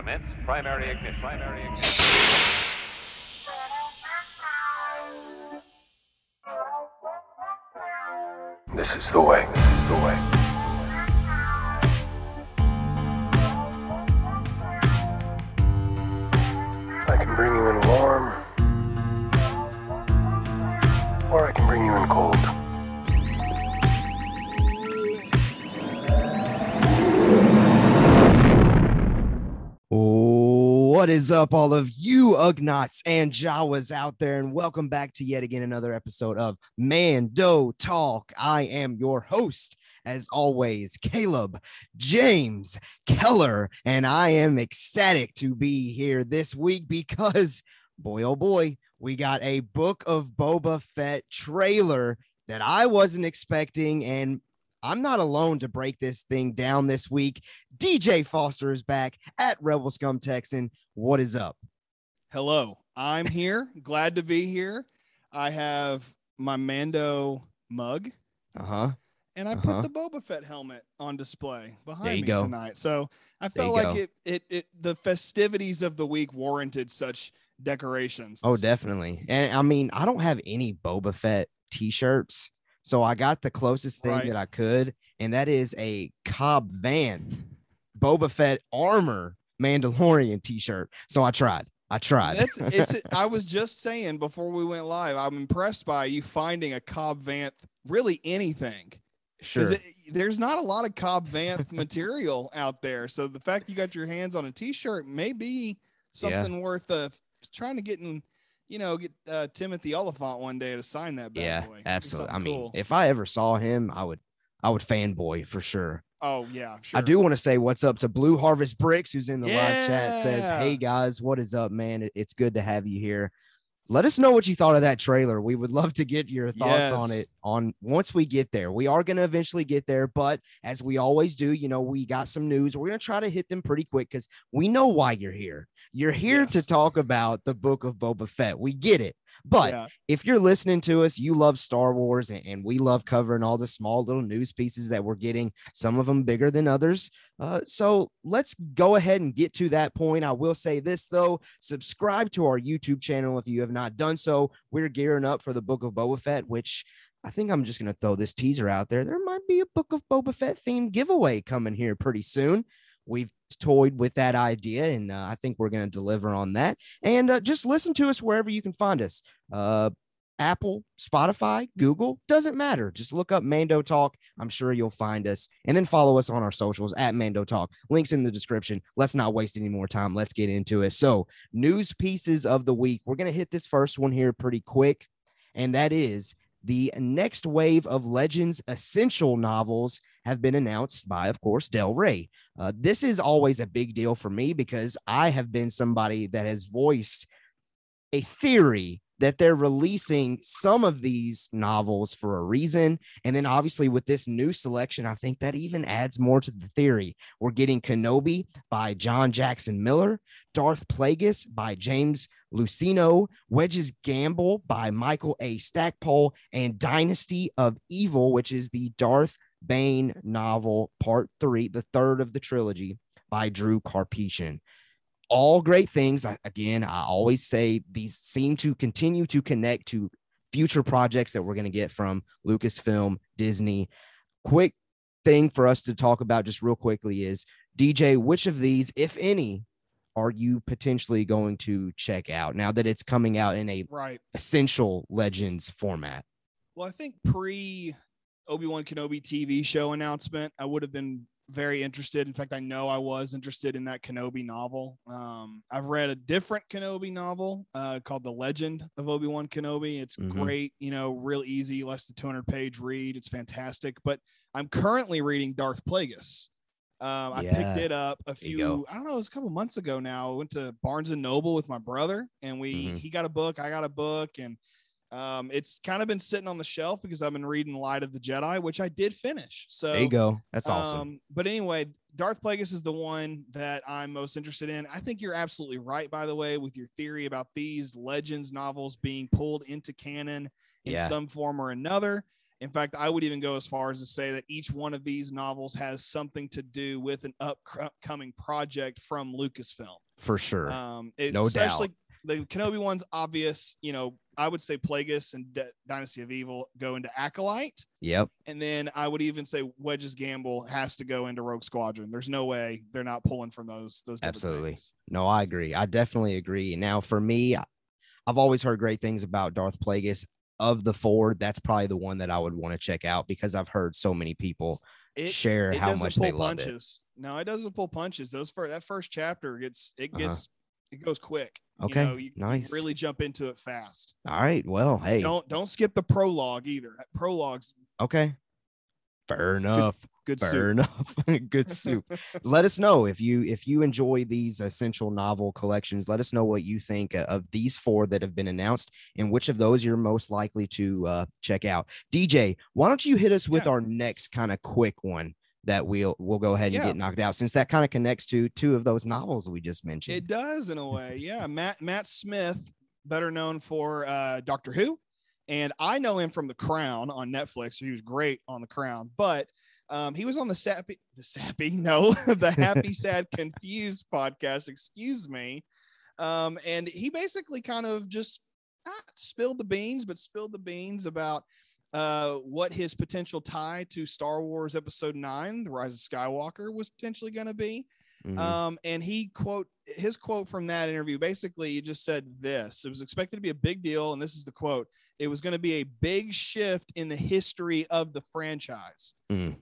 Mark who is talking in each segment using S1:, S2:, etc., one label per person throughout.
S1: Commence primary ignition. Primary ignition.
S2: This is the way. This is the way. I can bring you in warm, or I can bring you in cold.
S3: What is up, all of you Ugnaughts and Jawas out there, and welcome back to yet again another episode of Mando Talk. I am your host, as always, Caleb James Keller, and I am ecstatic to be here this week because, boy, oh boy, we got a Book of Boba Fett trailer that I wasn't expecting, and I'm not alone to break this thing down this week. DJ Foster is back at Rebel Scum Texan. What is up?
S4: Hello, I'm here. Glad to be here. I have my Mando mug,
S3: Uh huh.
S4: and I
S3: Uh-huh.
S4: put the Boba Fett helmet on display behind me
S3: go.
S4: tonight. So I felt like
S3: go.
S4: it, it, it, the festivities of the week warranted such decorations.
S3: Oh, definitely. And I mean, I don't have any Boba Fett t-shirts, so I got the closest thing
S4: Right.
S3: that I could, and that is a Cobb Vanth Boba Fett armor Mandalorian t-shirt. So I tried. I tried.
S4: That's it's. I was just saying before we went live. I'm impressed by you finding a Cobb Vanth. Really, anything.
S3: sure.
S4: it- there's not a lot of Cobb Vanth material out there. So the fact you got your hands on a T-shirt may be
S3: Yeah.
S4: something worth uh, trying to get in. You know, get uh, Timothy Olyphant one day to sign that bad
S3: yeah,
S4: boy.
S3: Absolutely. I mean,
S4: cool.
S3: if I ever saw him, I would I would fanboy for sure.
S4: Oh yeah, sure.
S3: I do want to say what's up to Blue Harvest Bricks, who's in the live chat. Says, "Hey guys, what is up, man? It's good to have you here. Let us know what you thought of that trailer. We would love to get your thoughts on it. On once we get there, we are going to eventually get there, but as we always do, you know, we got some news. We're going to try to hit them pretty quick because we know why you're here. You're here to talk about the Book of Boba Fett. We get it, but
S4: Yeah.
S3: if you're listening to us, you love Star Wars and, and we love covering all the small little news pieces that we're getting, some of them bigger than others. Uh, so let's go ahead and get to that point. I will say this though subscribe to our YouTube channel if you have not done so. We're gearing up for the Book of Boba Fett, which I think I'm just going to throw this teaser out there. There might be a Book of Boba Fett themed giveaway coming here pretty soon. We've toyed with that idea, and uh, I think we're going to deliver on that. And uh, just listen to us wherever you can find us. Uh, Apple, Spotify, Google, doesn't matter. Just look up Mando Talk. I'm sure you'll find us. And then follow us on our socials at Mando Talk. Links in the description. Let's not waste any more time. Let's get into it. So, news pieces of the week. We're going to hit this first one here pretty quick. And that is the next wave of Legends Essential novels have been announced by, of course, Del Rey. Uh, this is always a big deal for me because I have been somebody that has voiced a theory that they're releasing some of these novels for a reason. And then obviously with this new selection, I think that even adds more to the theory. We're getting Kenobi by John Jackson Miller, Darth Plagueis by James Luceno, Wedge's Gamble by Michael A. Stackpole, and Dynasty of Evil, which is the Darth Bane novel, part three, the third of the trilogy by Drew Karpyshyn all great things. Again, I always say these seem to continue to connect to future projects that we're going to get from Lucasfilm, Disney. Quick thing for us to talk about just real quickly is DJ, which of these, if any, are you potentially going to check out now that it's coming out in a
S4: right.
S3: essential legends format?
S4: Well, I think pre Obi Wan Kenobi TV show announcement, I would have been very interested. In fact, I know I was interested in that Kenobi novel. Um, I've read a different Kenobi novel uh, called The Legend of Obi Wan Kenobi. It's
S3: Mhm.
S4: great, you know, real easy, less than 200 page read. It's fantastic. But I'm currently reading Darth Plagueis. Um, I
S3: Yeah.
S4: picked it up a few, I don't know, it was a couple months ago now. I went to Barnes and Noble with my brother, and we
S3: Mhm.
S4: he got a book, I got a book, and um, it's kind of been sitting on the shelf because I've been reading Light of the Jedi, which I did finish. So
S3: There you go. That's awesome.
S4: um, but anyway, Darth Plagueis is the one that I'm most interested in. I think you're absolutely right, by the way, with your theory about these Legends novels being pulled into canon in
S3: Yeah.
S4: some form or another. In fact, I would even go as far as to say that each one of these novels has something to do with an upcoming project from Lucasfilm.
S3: For sure.
S4: Um, it-
S3: No doubt.
S4: especially the Kenobi one's obvious. You know, I would say Plagueis and D- Dynasty of Evil go into Acolyte,
S3: Yep.
S4: and then I would even say Wedge's Gamble has to go into Rogue Squadron. There's no way they're not pulling from those. Those
S3: Absolutely. No, I agree. I definitely agree. Now, for me, I've always heard great things about Darth Plagueis. Of the four, that's probably the one that I would want to check out because I've heard so many people
S4: It,
S3: share
S4: it
S3: how much they love it.
S4: punches. No, it doesn't pull punches. Those for that first chapter gets it
S3: Uh-huh.
S4: gets it goes quick.
S3: Okay,
S4: you know, you, you
S3: nice.
S4: really jump into it fast.
S3: All right. Well, hey.
S4: Don't don't skip the prologue either. That prologue's
S3: Okay. Fair enough.
S4: Good
S3: Fair
S4: soup.
S3: enough. Good soup. let us know if you if you enjoy these essential novel collections let us know what you think uh, of these four that have been announced and which of those you're most likely to uh, check out dj why don't you hit us with
S4: Yeah.
S3: our next kind of quick one that we'll we'll go ahead and
S4: Yeah.
S3: get knocked out since that kind of connects to two of those novels we just mentioned
S4: It does in a way. Yeah. Matt Matt Smith, better known for uh, Doctor Who. And I know him from The Crown on Netflix. He was great on The Crown, but um, he was on the Sappy, the Sappy, no, the Happy, Sad, Confused podcast. Excuse me. Um, and he basically kind of just not spilled the beans, but spilled the beans about uh, what his potential tie to Star Wars Episode Nine, The Rise of Skywalker, was potentially going to be.
S3: Mhm.
S4: Um, and he quote his quote from that interview basically he just said this it was expected to be a big deal, and this is the quote it was going to be a big shift in the history of the franchise.
S3: Mm.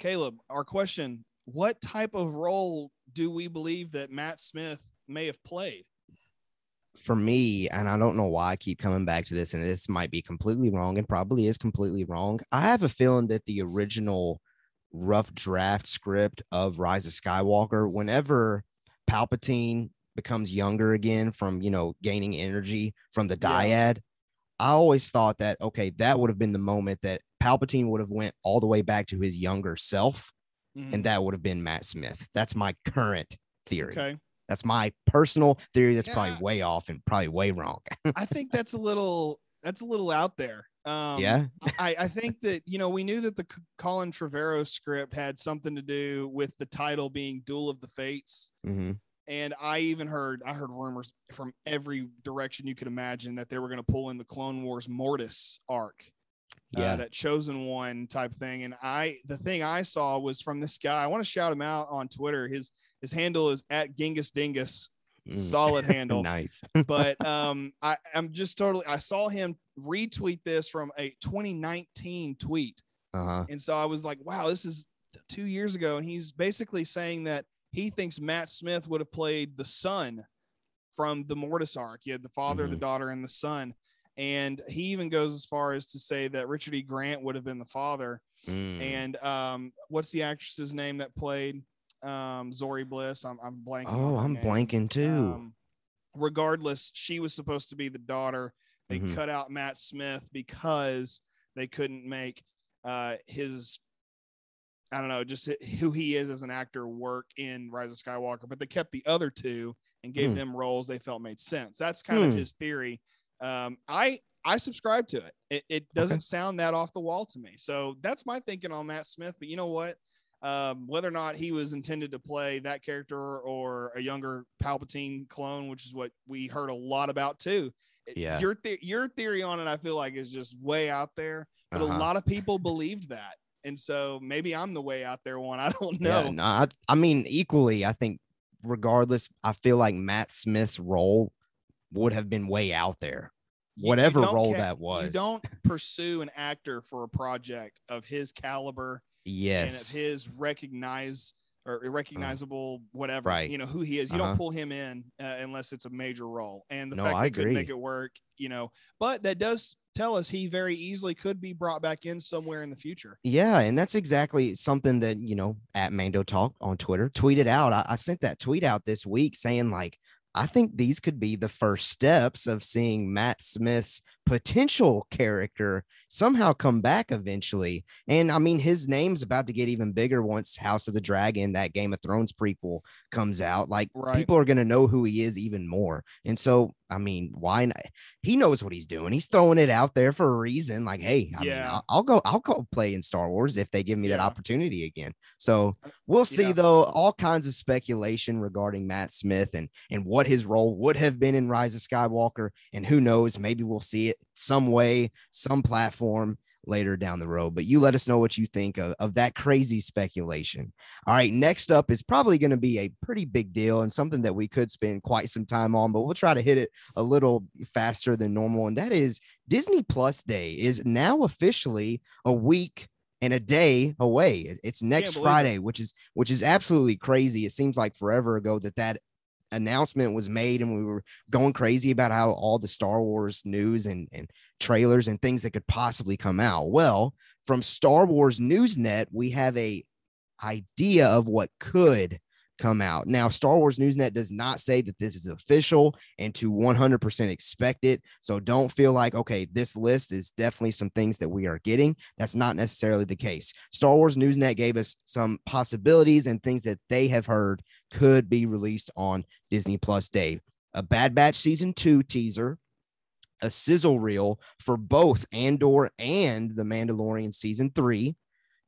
S4: Caleb, our question what type of role do we believe that Matt Smith may have played?
S3: for me, and I don't know why I keep coming back to this, and this might be completely wrong and probably is completely wrong. I have a feeling that the original rough draft script of Rise of Skywalker, whenever Palpatine becomes younger again from, you know, gaining energy from the
S4: Yeah.
S3: dyad, I always thought that, okay, that would have been the moment that Palpatine would have went all the way back to his younger self,
S4: Mhm.
S3: and that would have been Matt Smith. That's my current theory.
S4: okay.
S3: That's my personal theory. That's
S4: Yeah.
S3: probably way off and probably way wrong.
S4: I think that's a little that's a little out there. Um,
S3: yeah.
S4: I, I think that you know we knew that the Colin Trevorrow script had something to do with the title being Duel of the Fates,
S3: hmm
S4: and I even heard I heard rumors from every direction you could imagine that they were going to pull in the Clone Wars Mortis arc, uh,
S3: Yeah.
S4: that chosen one type thing. And I the thing I saw was from this guy. I want to shout him out on Twitter. His his handle is at Genghis Dingus.
S3: Mm.
S4: Solid handle
S3: nice.
S4: but um I, I'm just totally I saw him retweet this from a 2019 tweet.
S3: Uh huh.
S4: And so I was like, wow, this is two years ago. And he's basically saying that he thinks Matt Smith would have played the son from the Mortis arc. You had the father, the
S3: Mhm.
S4: daughter, and the son. And he even goes as far as to say that Richard E. Grant would have been the father.
S3: Mm.
S4: And um, what's the actress's name that played um, Zorii Bliss? I'm, I'm blanking.
S3: oh, I'm
S4: name.
S3: blanking too.
S4: Um, regardless, she was supposed to be the daughter. They
S3: Mhm.
S4: cut out Matt Smith because they couldn't make uh, his, I don't know, just who he is as an actor work in Rise of Skywalker. But they kept the other two and gave
S3: Hmm.
S4: them roles they felt made sense. That's kind of
S3: Hmm.
S4: his theory. Um, I I subscribe to it. It, it doesn't sound that off the wall to me. So that's my thinking on Matt Smith. But you know what? um, whether or not he was intended to play that character or a younger Palpatine clone, which is what we heard a lot about too.
S3: Yeah.
S4: Your the- your theory on it, I feel like, is just way out there, but
S3: Uh-huh.
S4: a lot of people believed that, and so maybe I'm the way out there one. I don't know.
S3: Yeah, no, I, I mean, equally, I think, regardless, I feel like Matt Smith's role would have been way out there.
S4: You-
S3: whatever role
S4: ca-
S3: that was.
S4: You don't pursue an actor for a project of his caliber and of
S3: Yes.
S4: his recognize or recognizable whatever
S3: Right.
S4: you know who he is you
S3: Uh-huh.
S4: don't pull him in uh, unless it's a major role and the
S3: No,
S4: fact
S3: I
S4: they couldn't make it work you know but that does tell us he very easily could be brought back in somewhere in the future
S3: Yeah, and that's exactly something that you know at Mando Talk on Twitter tweeted out. I, I sent that tweet out this week saying like I think these could be the first steps of seeing Matt Smith's potential character somehow come back eventually. And I mean, his name's about to get even bigger once House of the Dragon, that Game of Thrones prequel, comes out. Like
S4: Right.
S3: people are going to know who he is even more. And so, I mean, why not? He knows what he's doing. He's throwing it out there for a reason. Like, hey, I mean,
S4: Yeah.
S3: I'll, I'll go, I'll go play in Star Wars if they give me that opportunity again. So uh, we'll see
S4: Yeah.
S3: though, all kinds of speculation regarding Matt Smith and and what his role would have been in Rise of Skywalker. And who knows, maybe we'll see it some way, some platform later down the road. But you let us know what you think of, of that crazy speculation. All right, next up is probably going to be a pretty big deal and something that we could spend quite some time on, but we'll try to hit it a little faster than normal. And that is Disney Plus Day is now officially a week and a day away. It's next
S4: believe it.
S3: Friday, which is which is absolutely crazy. It seems like forever ago that that announcement was made and we were going crazy about how all the Star Wars news and, and trailers and things that could possibly come out. Well, from Star Wars Newsnet, we have a idea of what could come out. Now, Star Wars Newsnet does not say that this is official and to 100% expect it. So don't feel like, okay, this list is definitely some things that we are getting. That's not necessarily the case. Star Wars Newsnet gave us some possibilities and things that they have heard could be released on Disney Plus Day. A Bad Batch season two teaser, a sizzle reel for both Andor and The Mandalorian season three,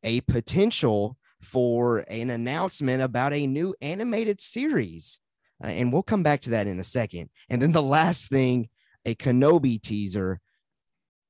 S3: a potential for an announcement about a new animated series. Uh, and we'll come back to that in a second. And then the last thing, a Kenobi teaser.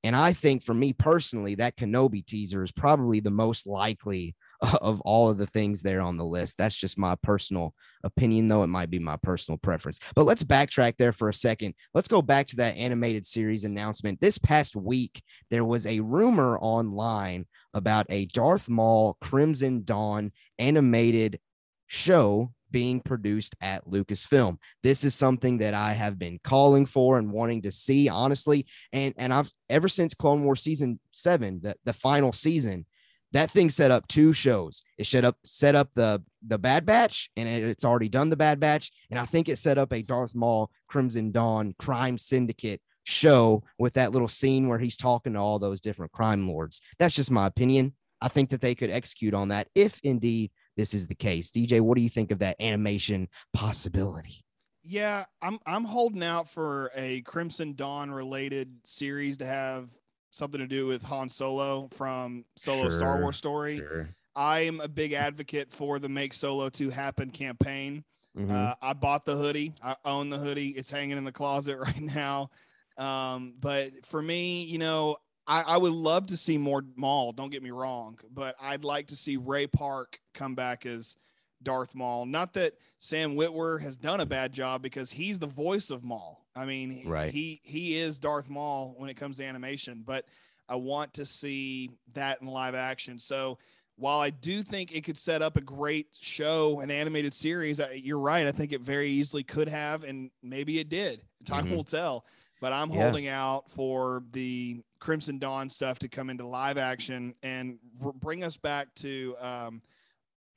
S3: And I think for me personally, that Kenobi teaser is probably the most likely of all of the things there on the list. That's just my personal opinion, though it might be my personal preference. But let's backtrack there for a second. Let's go back to that animated series announcement. This past week, there was a rumor online about a Darth Maul Crimson Dawn animated show being produced at Lucasfilm. This is something that I have been calling for and wanting to see, honestly. And and I've ever since Clone Wars season seven, the, the final season, that thing set up two shows. It set up set up the the Bad Batch, and it- it's already done the Bad Batch. And I think it set up a Darth Maul Crimson Dawn crime syndicate show with that little scene where he's talking to all those different crime lords. That's just my opinion. I think that they could execute on that if indeed this is the case. DJ, what do you think of that animation possibility?
S4: Yeah, I'm I'm holding out for a Crimson Dawn related series to have something to do with Han Solo from Solo Star
S3: Sure,
S4: Wars story.
S3: Sure.
S4: I'm a big advocate for the Make Solo 2 Happen campaign.
S3: Mhm.
S4: Uh, I bought the hoodie. I own the hoodie. It's hanging in the closet right now. Um, but for me, you know, I, I would love to see more Maul. Don't get me wrong, but I'd like to see Ray Park come back as Darth Maul. Not that Sam Witwer has done a bad job because he's the voice of Maul. I mean, he-
S3: Right.
S4: he he is Darth Maul when it comes to animation, but I want to see that in live action. So while I do think it could set up a great show, an animated series, I, you're right. I think it very easily could have, and maybe it did. Time
S3: Mhm.
S4: will tell. But I'm
S3: Yeah.
S4: holding out for the Crimson Dawn stuff to come into live action and r- bring us back to um,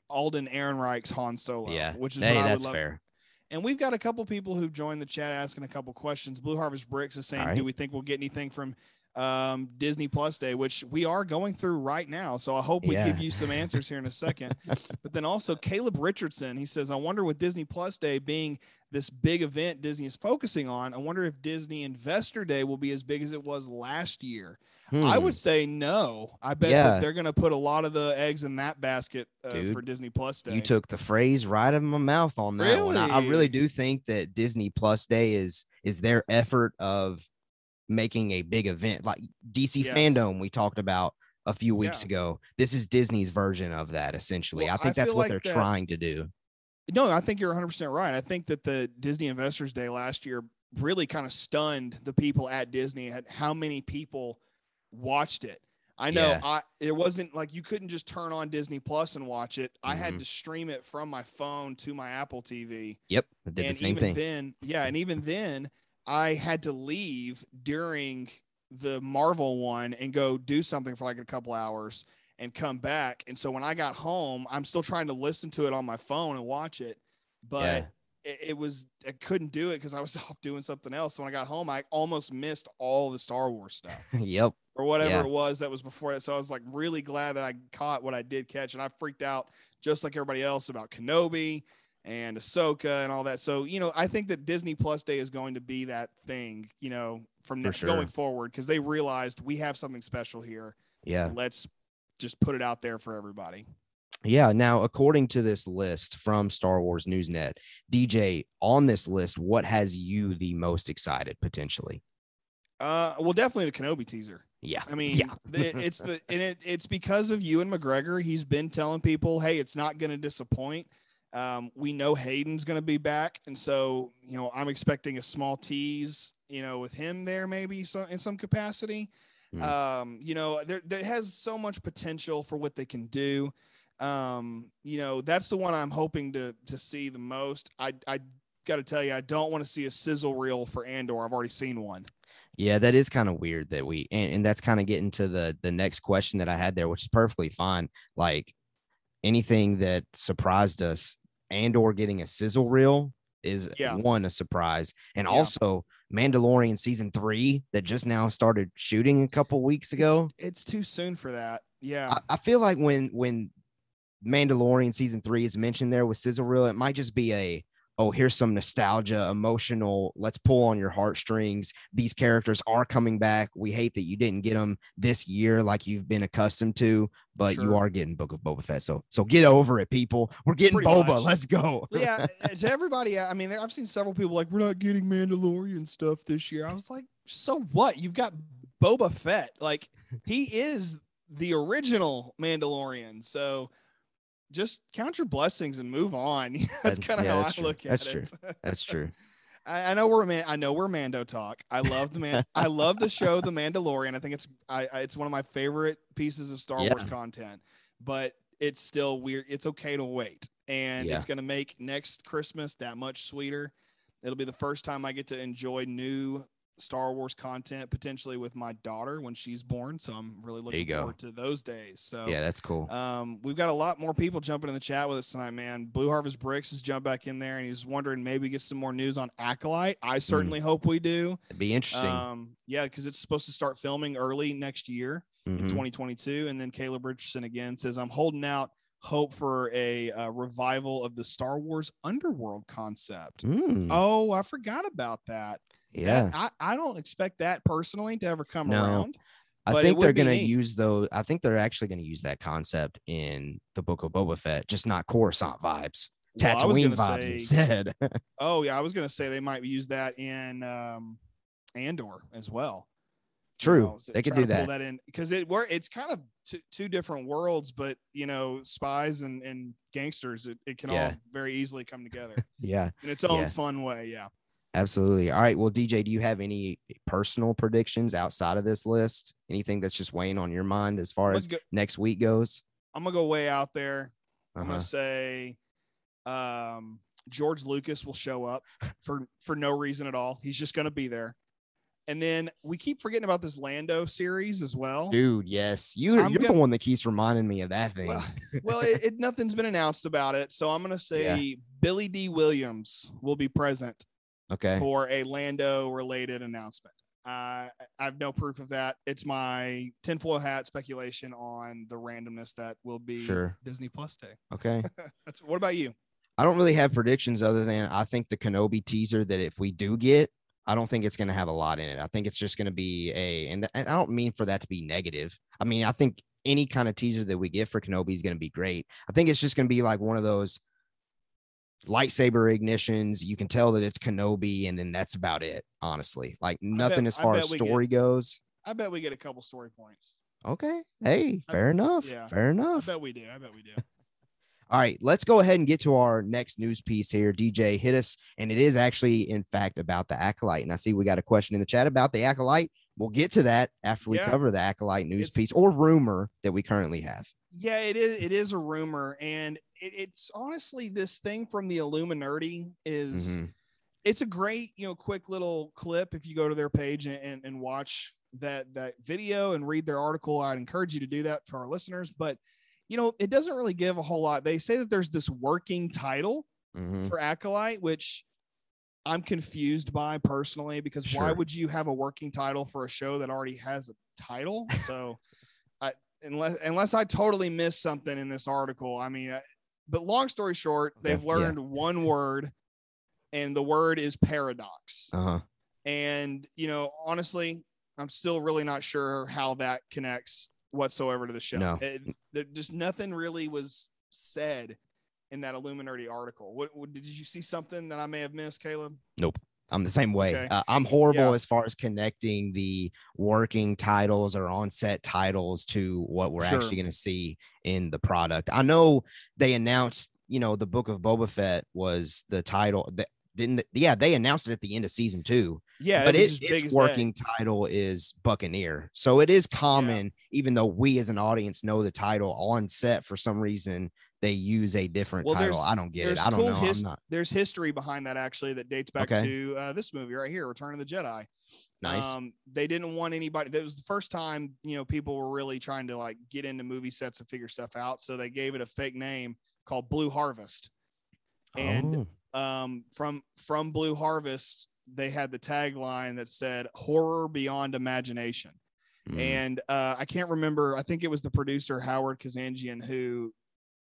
S4: Alden Ehrenreich's Han Solo. Yeah, which is
S3: hey,
S4: what I would
S3: that's
S4: love.
S3: fair.
S4: And we've got a couple people who've joined the chat asking a couple questions. Blue Harvest Bricks is saying,
S3: right.
S4: "Do we think we'll get anything from um, Disney Plus Day?" Which we are going through right now. So I hope we
S3: Yeah.
S4: give you some answers here in a second. but then also Caleb Richardson, he says, "I wonder with Disney Plus Day being this big event Disney is focusing on, I wonder if Disney Investor Day will be as big as it was last year." I
S3: Hmm.
S4: would say no. I bet
S3: Yeah.
S4: that they're going to put a lot of the eggs in that basket uh,
S3: Dude,
S4: for Disney Plus Day.
S3: You took the phrase right out of my mouth on that one. I, I
S4: Really?
S3: really do think that Disney Plus Day is is their effort of making a big event like DC
S4: Yes.
S3: fandom we talked about a few weeks
S4: Yeah.
S3: ago. This is Disney's version of that essentially.
S4: Well,
S3: I
S4: I
S3: think that's what
S4: like
S3: they're
S4: that-
S3: trying to do.
S4: No, I think you're 100% right. I think that the Disney Investors Day last year really kind of stunned the people at Disney at how many people watched it. I know
S3: Yeah.
S4: I it wasn't like you couldn't just turn on Disney Plus and watch it. I had
S3: Mhm.
S4: to stream it from my phone to my Apple TV.
S3: Yep, I did the
S4: and
S3: same
S4: even
S3: thing.
S4: then, yeah, and even then I had to leave during the Marvel one and go do something for like a couple hours and come back. And so when I got home, I'm still trying to listen to it on my phone and watch it. But
S3: Yeah.
S4: it, it was I couldn't do it because I was off doing something else. So when I got home, I almost missed all the Star Wars stuff
S3: yep.
S4: or whatever
S3: Yeah.
S4: it was that was before that. So I was like really glad that I caught what I did catch, and I freaked out just like everybody else about Kenobi and Ahsoka and all that. So you know, I think that Disney Plus Day is going to be that thing, you know, from
S3: For sure.
S4: going forward because they realized we have something special here.
S3: Yeah.
S4: Let's just put it out there for everybody.
S3: Yeah. Now, according to this list from Star Wars Newsnet, DJ, on this list, what has you the most excited potentially?
S4: Uh, well, definitely the Kenobi teaser.
S3: Yeah.
S4: I mean,
S3: yeah.
S4: the- it's the and it, it's because of Ewan McGregor. He's been telling people, "Hey, it's not going to disappoint." Um, we know Hayden's going to be back, and so you know I'm expecting a small tease, you know, with him there maybe so, in some capacity.
S3: Hmm.
S4: Um, you know, there that has so much potential for what they can do. Um, you know, that's the one I'm hoping to to see the most. I I got to tell you, I don't want to see a sizzle reel for Andor. I've already seen one.
S3: Yeah, that is kind of weird that we and, and that's kind of getting to the the next question that I had there, which is perfectly fine. Like anything that surprised us and or getting a sizzle reel is
S4: Yeah.
S3: one a surprise. And
S4: Yeah.
S3: also Mandalorian season three that just now started shooting a couple weeks ago.
S4: It's, it's too soon for that. Yeah.
S3: I, I feel like when when Mandalorian season three is mentioned there with sizzle reel, it might just be a oh here's some nostalgia, emotional. Let's pull on your heartstrings. These characters are coming back. We hate that you didn't get them this year like you've been accustomed to, but you are getting Book of Boba Fett. So so get over it, people. We're getting
S4: Pretty
S3: Boba.
S4: much.
S3: Let's go.
S4: yeah, to everybody, I mean, I've seen several people like, we're not getting Mandalorian stuff this year. I was like, so what? You've got Boba Fett. Like, he is the original Mandalorian. So just count your blessings and move on. that's kind of
S3: yeah,
S4: how I
S3: true.
S4: look at
S3: That's
S4: it.
S3: true. That's true.
S4: I, I know we're man. I know we're Mando talk. I love the man. I love the show The Mandalorian. I think it's I, I it's one of my favorite pieces of Star
S3: Yeah.
S4: Wars content. But it's still weird. It's okay to wait, and
S3: Yeah.
S4: it's going to make next Christmas that much sweeter. It'll be the first time I get to enjoy new Star Wars content potentially with my daughter when she's born. So I'm really looking forward to those days. So
S3: Yeah, that's cool.
S4: um, we've got a lot more people jumping in the chat with us tonight, man. Blue Harvest Bricks has jumped back in there and he's wondering maybe get some more news on Acolyte. I certainly hope we do.
S3: It'd be interesting.
S4: Um, yeah, because it's supposed to start filming early next year in
S3: Mhm.
S4: 2022. And then Caleb Richardson again says, I'm holding out hope for a, uh revival of the Star Wars Underworld concept.
S3: Mm,
S4: Oh, I forgot about that.
S3: Yeah.
S4: That- I, I don't expect that personally to ever come
S3: No.
S4: around.
S3: I think they're going to use those. I think they're actually going to use that concept in the Book of Boba Fett, just not Coruscant vibes,
S4: Well,
S3: Tatooine vibes
S4: say-
S3: instead.
S4: Oh yeah, I was gonna say they might use that in um Andor as well. you
S3: True,
S4: know, so
S3: they could do that.
S4: that in because it were it's kind of two, two different worlds, but you know, spies and, and gangsters, it, it can all very easily come together
S3: Yeah,
S4: in its own
S3: Yeah.
S4: fun way. Yeah.
S3: Absolutely. All right. Well, DJ, do you have any personal predictions outside of this list? Anything that's just weighing on your mind as far
S4: I'm
S3: as
S4: go,
S3: next week goes?
S4: I'm gonna go way out there. I'm
S3: Uh-huh.
S4: gonna say um George Lucas will show up for for no reason at all. He's just gonna be there. And then we keep forgetting about this Lando series as well.
S3: Dude, yes, you, you're the one that keeps reminding me of that thing.
S4: Well, well, it, it nothing's been announced about it, so I'm gonna say Billy Dee Williams will be present
S3: okay.
S4: for a Lando related announcement. Uh, I have no proof of that. It's my tinfoil hat speculation on the randomness that will be
S3: Sure.
S4: Disney Plus Day.
S3: Okay.
S4: That's what about you?
S3: I don't really have predictions other than I think the Kenobi teaser that if we do get, I don't think it's going to have a lot in it. I think it's just going to be a, and and I don't mean for that to be negative. I mean, I think any kind of teaser that we get for Kenobi is going to be great. I think it's just going to be like one of those lightsaber ignitions. You can tell that it's Kenobi, and then that's about it, honestly. Like nothing as far as
S4: we get-
S3: story goes.
S4: I bet we get a couple story points.
S3: Okay. Hey,
S4: I-
S3: fair enough.
S4: yeah.
S3: Fair enough.
S4: I bet we do. I bet we do.
S3: All right, let's go ahead and get to our next news piece here. DJ, hit us. And it is actually, in fact, about the Acolyte. And I see we got a question in the chat about the Acolyte. We'll get to that after we
S4: Yeah.
S3: cover the Acolyte news
S4: It's-
S3: piece or rumor that we currently have.
S4: Yeah, it is. It is a rumor, and it, it's honestly this thing from the Illuminerdi is.
S3: Mhm.
S4: it's a great you know quick little clip if you go to their page and, and, and watch that that video and read their article i'd encourage you to do that for our listeners but you know it doesn't really give a whole lot they say that there's this working title
S3: Mhm.
S4: for Acolyte, which I'm confused by personally because why would you have a working title for a show that already has a title? So, I unless unless I totally missed something in this article, I mean, but long story short, they've
S3: Okay, yeah.
S4: learned one word, and the word is paradox.
S3: Uh-huh.
S4: And you know, honestly, I'm still really not sure how that connects whatsoever to the show.
S3: No.
S4: It, there, just nothing really was said in that Illuminerdi article. What, what did you see something that I may have missed, Caleb?
S3: I'm the same way.
S4: Okay.
S3: Uh, I'm horrible
S4: Yeah.
S3: as far as connecting the working titles or on set titles to what we're
S4: Sure.
S3: actually going to see in the product. I know they announced, you know, the book of Boba Fett was the title that didn't, yeah, they announced it at the end of season two,
S4: Yeah,
S3: but
S4: it was
S3: it,
S4: big
S3: its
S4: day.
S3: working title is Buccaneer. So it is common, even though we as an audience know the title on set for some reason, they use a different
S4: Well,
S3: title. I don't get it. I don't
S4: cool
S3: know.
S4: his-
S3: I'm not
S4: There's history behind that actually that dates back
S3: Okay.
S4: to uh, this movie right here, Return of the Jedi.
S3: nice.
S4: Um, they didn't want anybody. That was the first time you know people were really trying to like get into movie sets and figure stuff out. So they gave it a fake name called Blue Harvest. And
S3: Oh,
S4: um, from from Blue Harvest, they had the tagline that said "Horror Beyond Imagination."
S3: mm,
S4: And uh, I can't remember. I think it was the producer Howard Kazanjian who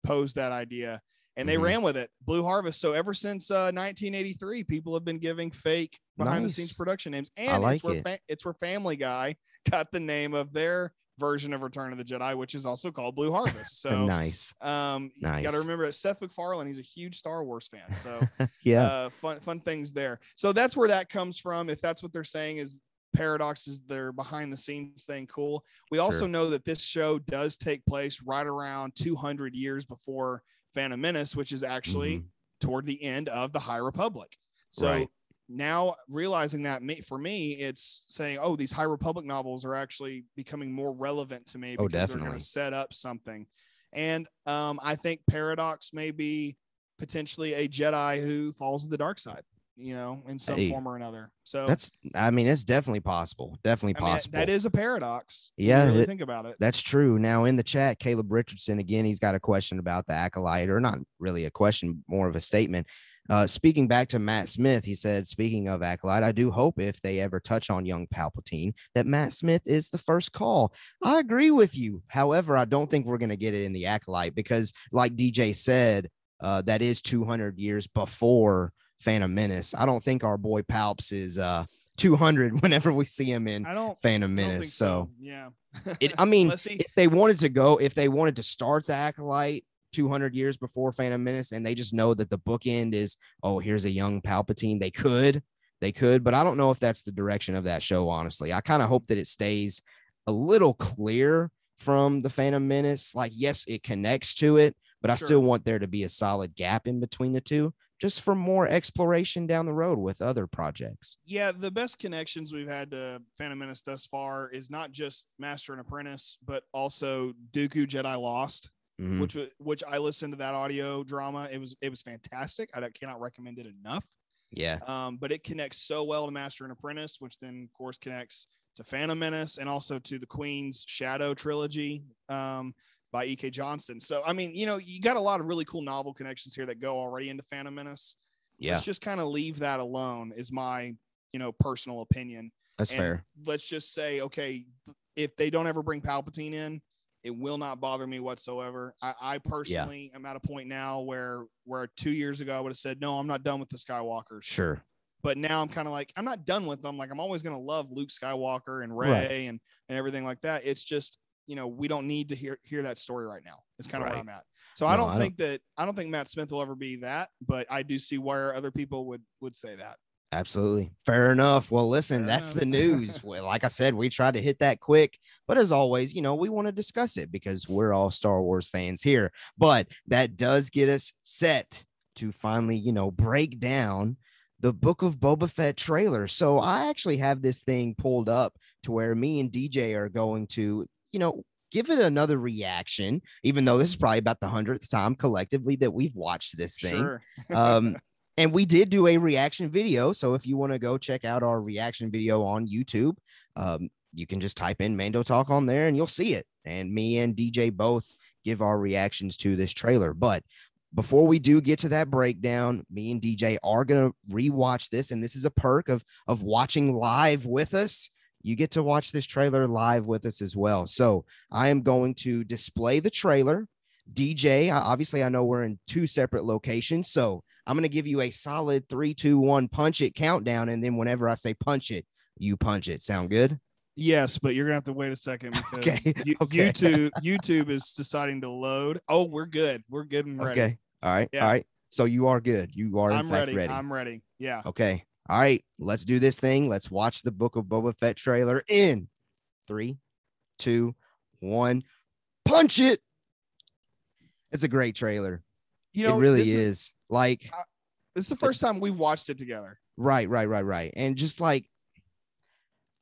S4: posed that idea, and they
S3: Mhm.
S4: ran with it. Blue Harvest. So ever since uh, 1983, people have been giving fake behind the scenes production names, and
S3: like
S4: it's where
S3: it.
S4: fa- it's where Family Guy got the name of their version of Return of the Jedi, which is also called Blue Harvest. So.
S3: nice.
S4: Um, you gotta remember that Seth MacFarlane, he's a huge Star Wars fan. So,
S3: yeah.
S4: uh, fun, fun things there. So that's where that comes from. If that's what they're saying is paradox is their behind the scenes thing cool. We also
S3: Sure.
S4: know that this show does take place right around 200 years before Phantom Menace, which is actually
S3: Mhm.
S4: toward the end of the High Republic. So
S3: Right.
S4: now realizing that me, for me, it's saying, oh, these High Republic novels are actually becoming more relevant to me
S3: Oh,
S4: because they're going to set up something. And um, I think Paradox may be potentially a Jedi who falls to the dark side, you know, in some
S3: Hey,
S4: form or another. So
S3: That's, I mean, it's definitely possible. Definitely
S4: I mean,
S3: possible.
S4: that is a paradox.
S3: Yeah,
S4: really
S3: it-
S4: think about it.
S3: That's true. Now in the chat, Caleb Richardson again, he's got a question about the acolyte, or not really a question, more of a statement. Uh, speaking back to Matt Smith, he said, "Speaking of acolyte, I do hope if they ever touch on young Palpatine, that Matt Smith is the first call." I agree with you. However, I don't think we're going to get it in the acolyte because, like DJ said, uh, that is 200 years before Phantom Menace. I don't think our boy Palps is uh 200 whenever we see him in
S4: I don't,
S3: Phantom
S4: I don't think
S3: Menace.
S4: so.
S3: so
S4: Yeah.
S3: it, I mean, if they wanted to go, if they wanted to start the acolyte 200 years before Phantom Menace, and they just know that the bookend is, oh, here's a young Palpatine, they could, they could, but I don't know if that's the direction of that show. Honestly, I kind of hope that it stays a little clear from the Phantom Menace. Like, yes, it connects to it, but I
S4: Sure.
S3: still want there to be a solid gap in between the two, just for more exploration down the road with other projects.
S4: yeah, the best connections we've had to Phantom Menace thus far is not just Master and Apprentice, but also Dooku Jedi Lost,
S3: Mhm.
S4: which which I listened to that audio drama. It was it was fantastic. I cannot recommend it enough.
S3: Yeah,
S4: Um, but it connects so well to Master and Apprentice, which then of course connects to Phantom Menace and also to the Queen's Shadow trilogy um, by E.K. Johnston. So I mean, you know, you got a lot of really cool novel connections here that go already into Phantom Menace.
S3: yeah,
S4: Let's just kind of leave that alone. Is my you know personal opinion.
S3: that's
S4: And
S3: fair.
S4: Let's just say, okay, if they don't ever bring Palpatine in, it will not bother me whatsoever. I, I personally am at a point now where where two years ago I would have said, no, I'm not done with the Skywalkers.
S3: Sure.
S4: But now I'm kind of like, I'm not done with them. Like I'm always gonna love Luke Skywalker and Rey
S3: Right.
S4: and and everything like that. It's just you know we don't need to hear hear that story right now. It's kind of where I'm at. So I don't
S3: I don't-
S4: think that I don't think Matt Smith will ever be that, but I do see where other people would would say that.
S3: Absolutely. Fair enough. Well, listen,
S4: Fair
S3: that's
S4: enough.
S3: the news. well, like I said, we tried to hit that quick, but as always, you know, we want to discuss it because we're all Star Wars fans here. But that does get us set to finally, you know, break down the Book of Boba Fett trailer. So I actually have this thing pulled up to where me and DJ are going to, you know, give it another reaction, even though this is probably about the hundredth time collectively that we've watched this thing.
S4: Sure.
S3: um and we did do a reaction video. So if you want to go check out our reaction video on youtube um you can just type in mando talk on there and you'll see it. And me and dj both give our reactions to this trailer. But before we do get to that breakdown, me and DJ are gonna rewatch this, and this is a perk of of watching live with us. You get to watch this trailer live with us as well. So I am going to display the trailer. DJ, obviously, I know we're in two separate locations, so I'm gonna give you a solid three, two, one, punch it countdown, and then whenever I say punch it, you punch it. Sound good?
S4: Yes, but you're gonna have to wait a second because
S3: Okay,
S4: you-
S3: okay.
S4: YouTube YouTube is deciding to load. Oh, we're good. We're good and ready.
S3: Okay. All right.
S4: Yeah.
S3: All right. So you are good. You are in
S4: I'm
S3: fact
S4: ready.
S3: ready.
S4: I'm ready. Yeah.
S3: Okay. All right. Let's do this thing. Let's watch the Book of Boba Fett trailer in three, two, one. Punch it. It's a great trailer.
S4: You know,
S3: it really
S4: this
S3: is. Like,
S4: This is the first time we watched it together.
S3: right, right, right, right. And just like,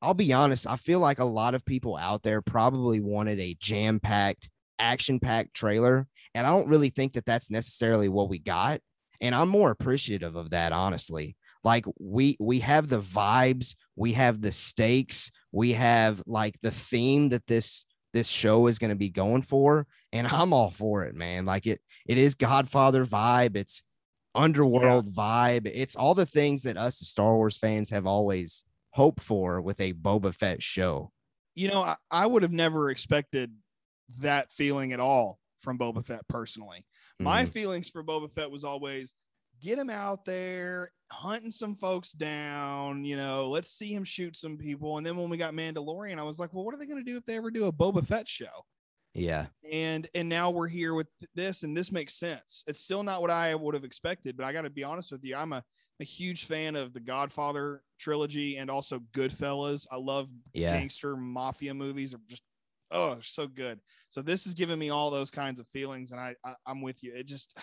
S3: I'll be honest, I feel like a lot of people out there probably wanted a jam packed, action packed trailer. And I don't really think that that's necessarily what we got. And I'm more appreciative of that, honestly. Like we we have the vibes, we have the stakes, we have like the theme that this this show is going to be going for, and I'm all for it, man. Like it it is Godfather vibe, it's underworld vibe, it's all the things that us Star Wars fans have always hoped for with a Boba Fett show.
S4: You know, I, I would have never expected that feeling at all from Boba Fett personally. My
S3: Mhm.
S4: feelings for Boba Fett was always get him out there hunting some folks down, you know, let's see him shoot some people. And then when we got Mandalorian, I was like, well, what are they going to do if they ever do a Boba Fett show?
S3: yeah,
S4: and and now we're here with this and this makes sense. It's still not what i would have expected but i got to be honest with you i'm a, a huge fan of the godfather trilogy and also goodfellas. I love
S3: yeah,
S4: gangster mafia movies. Are just oh so good. So this is giving me all those kinds of feelings and i, I i'm with you. It just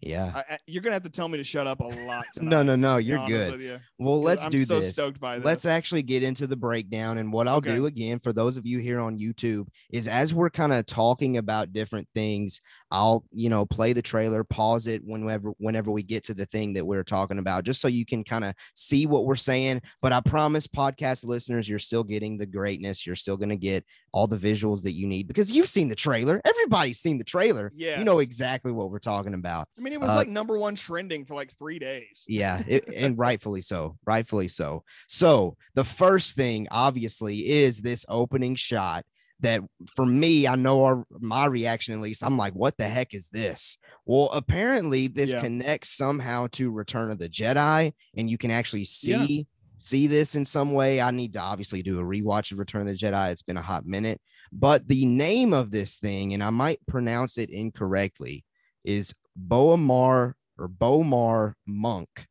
S3: yeah.
S4: I, I- you're gonna have to tell me to shut up a lot tonight,
S3: No, no, no, you're good.
S4: you,
S3: Well, let's
S4: I'm
S3: do
S4: so
S3: this.
S4: stoked by this
S3: Let's actually get into the breakdown. And what I'll
S4: Okay.
S3: do again for those of you here on YouTube is as we're kind of talking about different things, I'll, you know, play the trailer, pause it whenever whenever we get to the thing that we're talking about, just so you can kind of see what we're saying. But I promise podcast listeners, you're still getting the greatness. You're still gonna get all the visuals that you need because you've seen the trailer. Everybody's seen the trailer. Yeah. You know exactly what we're talking about.
S4: i mean it was
S3: uh,
S4: like number one trending for like three days
S3: Yeah, it, and rightfully so. Rightfully so. So, the first thing obviously is this opening shot that for me, I know our, my reaction at least, I'm like, what the heck is this? Well, apparently this
S4: Yeah.
S3: connects somehow to Return of the Jedi, and you can actually
S4: Yeah.
S3: see see this in some way. I need to obviously do a rewatch of Return of the Jedi. It's been a hot minute, but the name of this thing, and I might pronounce it incorrectly, is Boamar or Bomar Monk.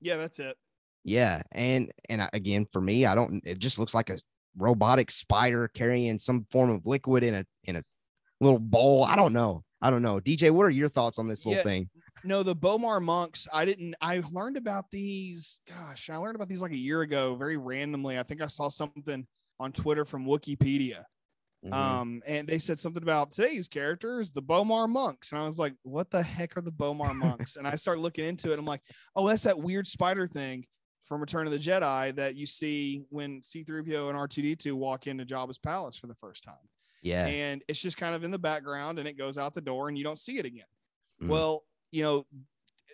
S4: yeah that's it
S3: Yeah, and and uh, again for me, I don't. It just looks like a robotic spider carrying some form of liquid in a in a little bowl. I don't know. I don't know. DJ, what are your thoughts on this little
S4: Yeah,
S3: thing?
S4: No, the Bomar monks. I didn't. I learned about these. Gosh, I learned about these like a year ago, very randomly. I think I saw something on Twitter from Wikipedia.
S3: Mhm.
S4: Um, and they said something about today's characters, the Bomar monks, and I was like, "What the heck are the Bomar monks?" and I started looking into it. I'm like, "Oh, that's that weird spider thing from Return of the Jedi that you see when C-3PO and R2D2 walk into Jabba's palace for the first time."
S3: yeah,
S4: and it's just kind of in the background and it goes out the door and you don't see it again.
S3: Mm.
S4: Well, you know,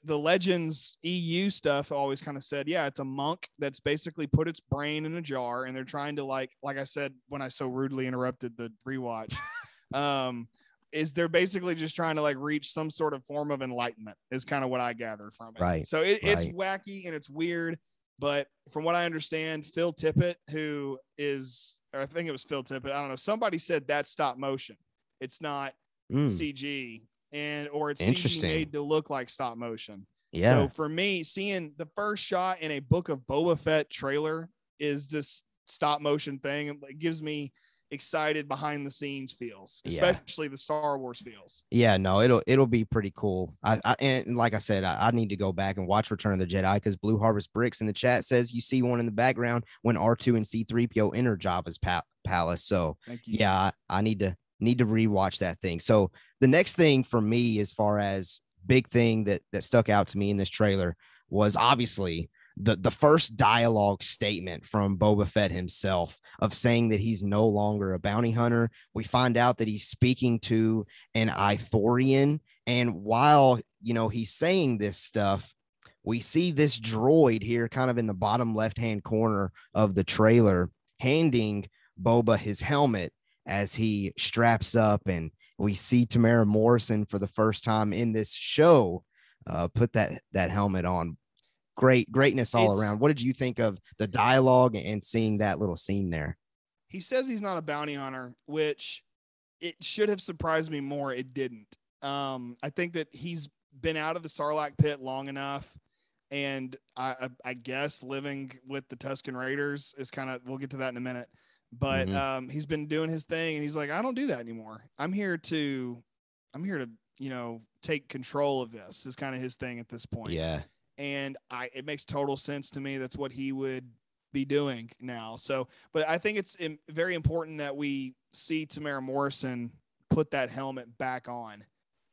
S4: the Legends EU stuff always kind of said, yeah, it's a monk that's basically put its brain in a jar and they're trying to like, like I said when I so rudely interrupted the rewatch, um, is they're basically just trying to like reach some sort of form of enlightenment is kind of what I gather from it.
S3: Right,
S4: So it, it's wacky and it's weird, but from what I understand, Phil Tippett, who is, or I think it was Phil Tippett, I don't know, somebody said that's stop motion. It's not
S3: Mm,
S4: CG and or it's CG made to look like stop motion.
S3: yeah,
S4: So for me, seeing the first shot in a Book of Boba Fett trailer is this stop motion thing. It gives me excited behind the scenes feels,
S3: Yeah.
S4: especially the Star Wars feels.
S3: yeah. No, it'll it'll be pretty cool. I, I and like I said, I, I need to go back and watch Return of the Jedi because Blue Harvest Bricks in the chat says you see one in the background when R two and C three PO enter Jabba's pa- palace. So
S4: Thank you.
S3: yeah I, I need to need to rewatch that thing so the next thing for me as far as big thing that that stuck out to me in this trailer was obviously the the first dialogue statement from Boba Fett himself of saying that he's no longer a bounty hunter we find out that he's speaking to an Ithorian And while, you know, he's saying this stuff, we see this droid here kind of in the bottom left hand corner of the trailer handing Boba his helmet as he straps up. And we see Temuera Morrison for the first time in this show uh, put that, that helmet on. Great, greatness all
S4: It's-
S3: around. What did you think of the dialogue and seeing that little scene there?
S4: he says he's not a bounty hunter, which it should have surprised me more. It didn't. Um, I think that he's been out of the Sarlacc pit long enough, and I, I, I guess living with the Tusken Raiders is kind of. We'll get to that in a minute, but
S3: Mhm.
S4: um, he's been doing his thing, and he's like, I don't do that anymore. I'm here to, I'm here to, you know, take control of this. Is kind of his thing at this point
S3: Yeah.
S4: And I it makes total sense to me. That's what he would be doing now. So, but I think it's very important that we see Temuera Morrison put that helmet back on.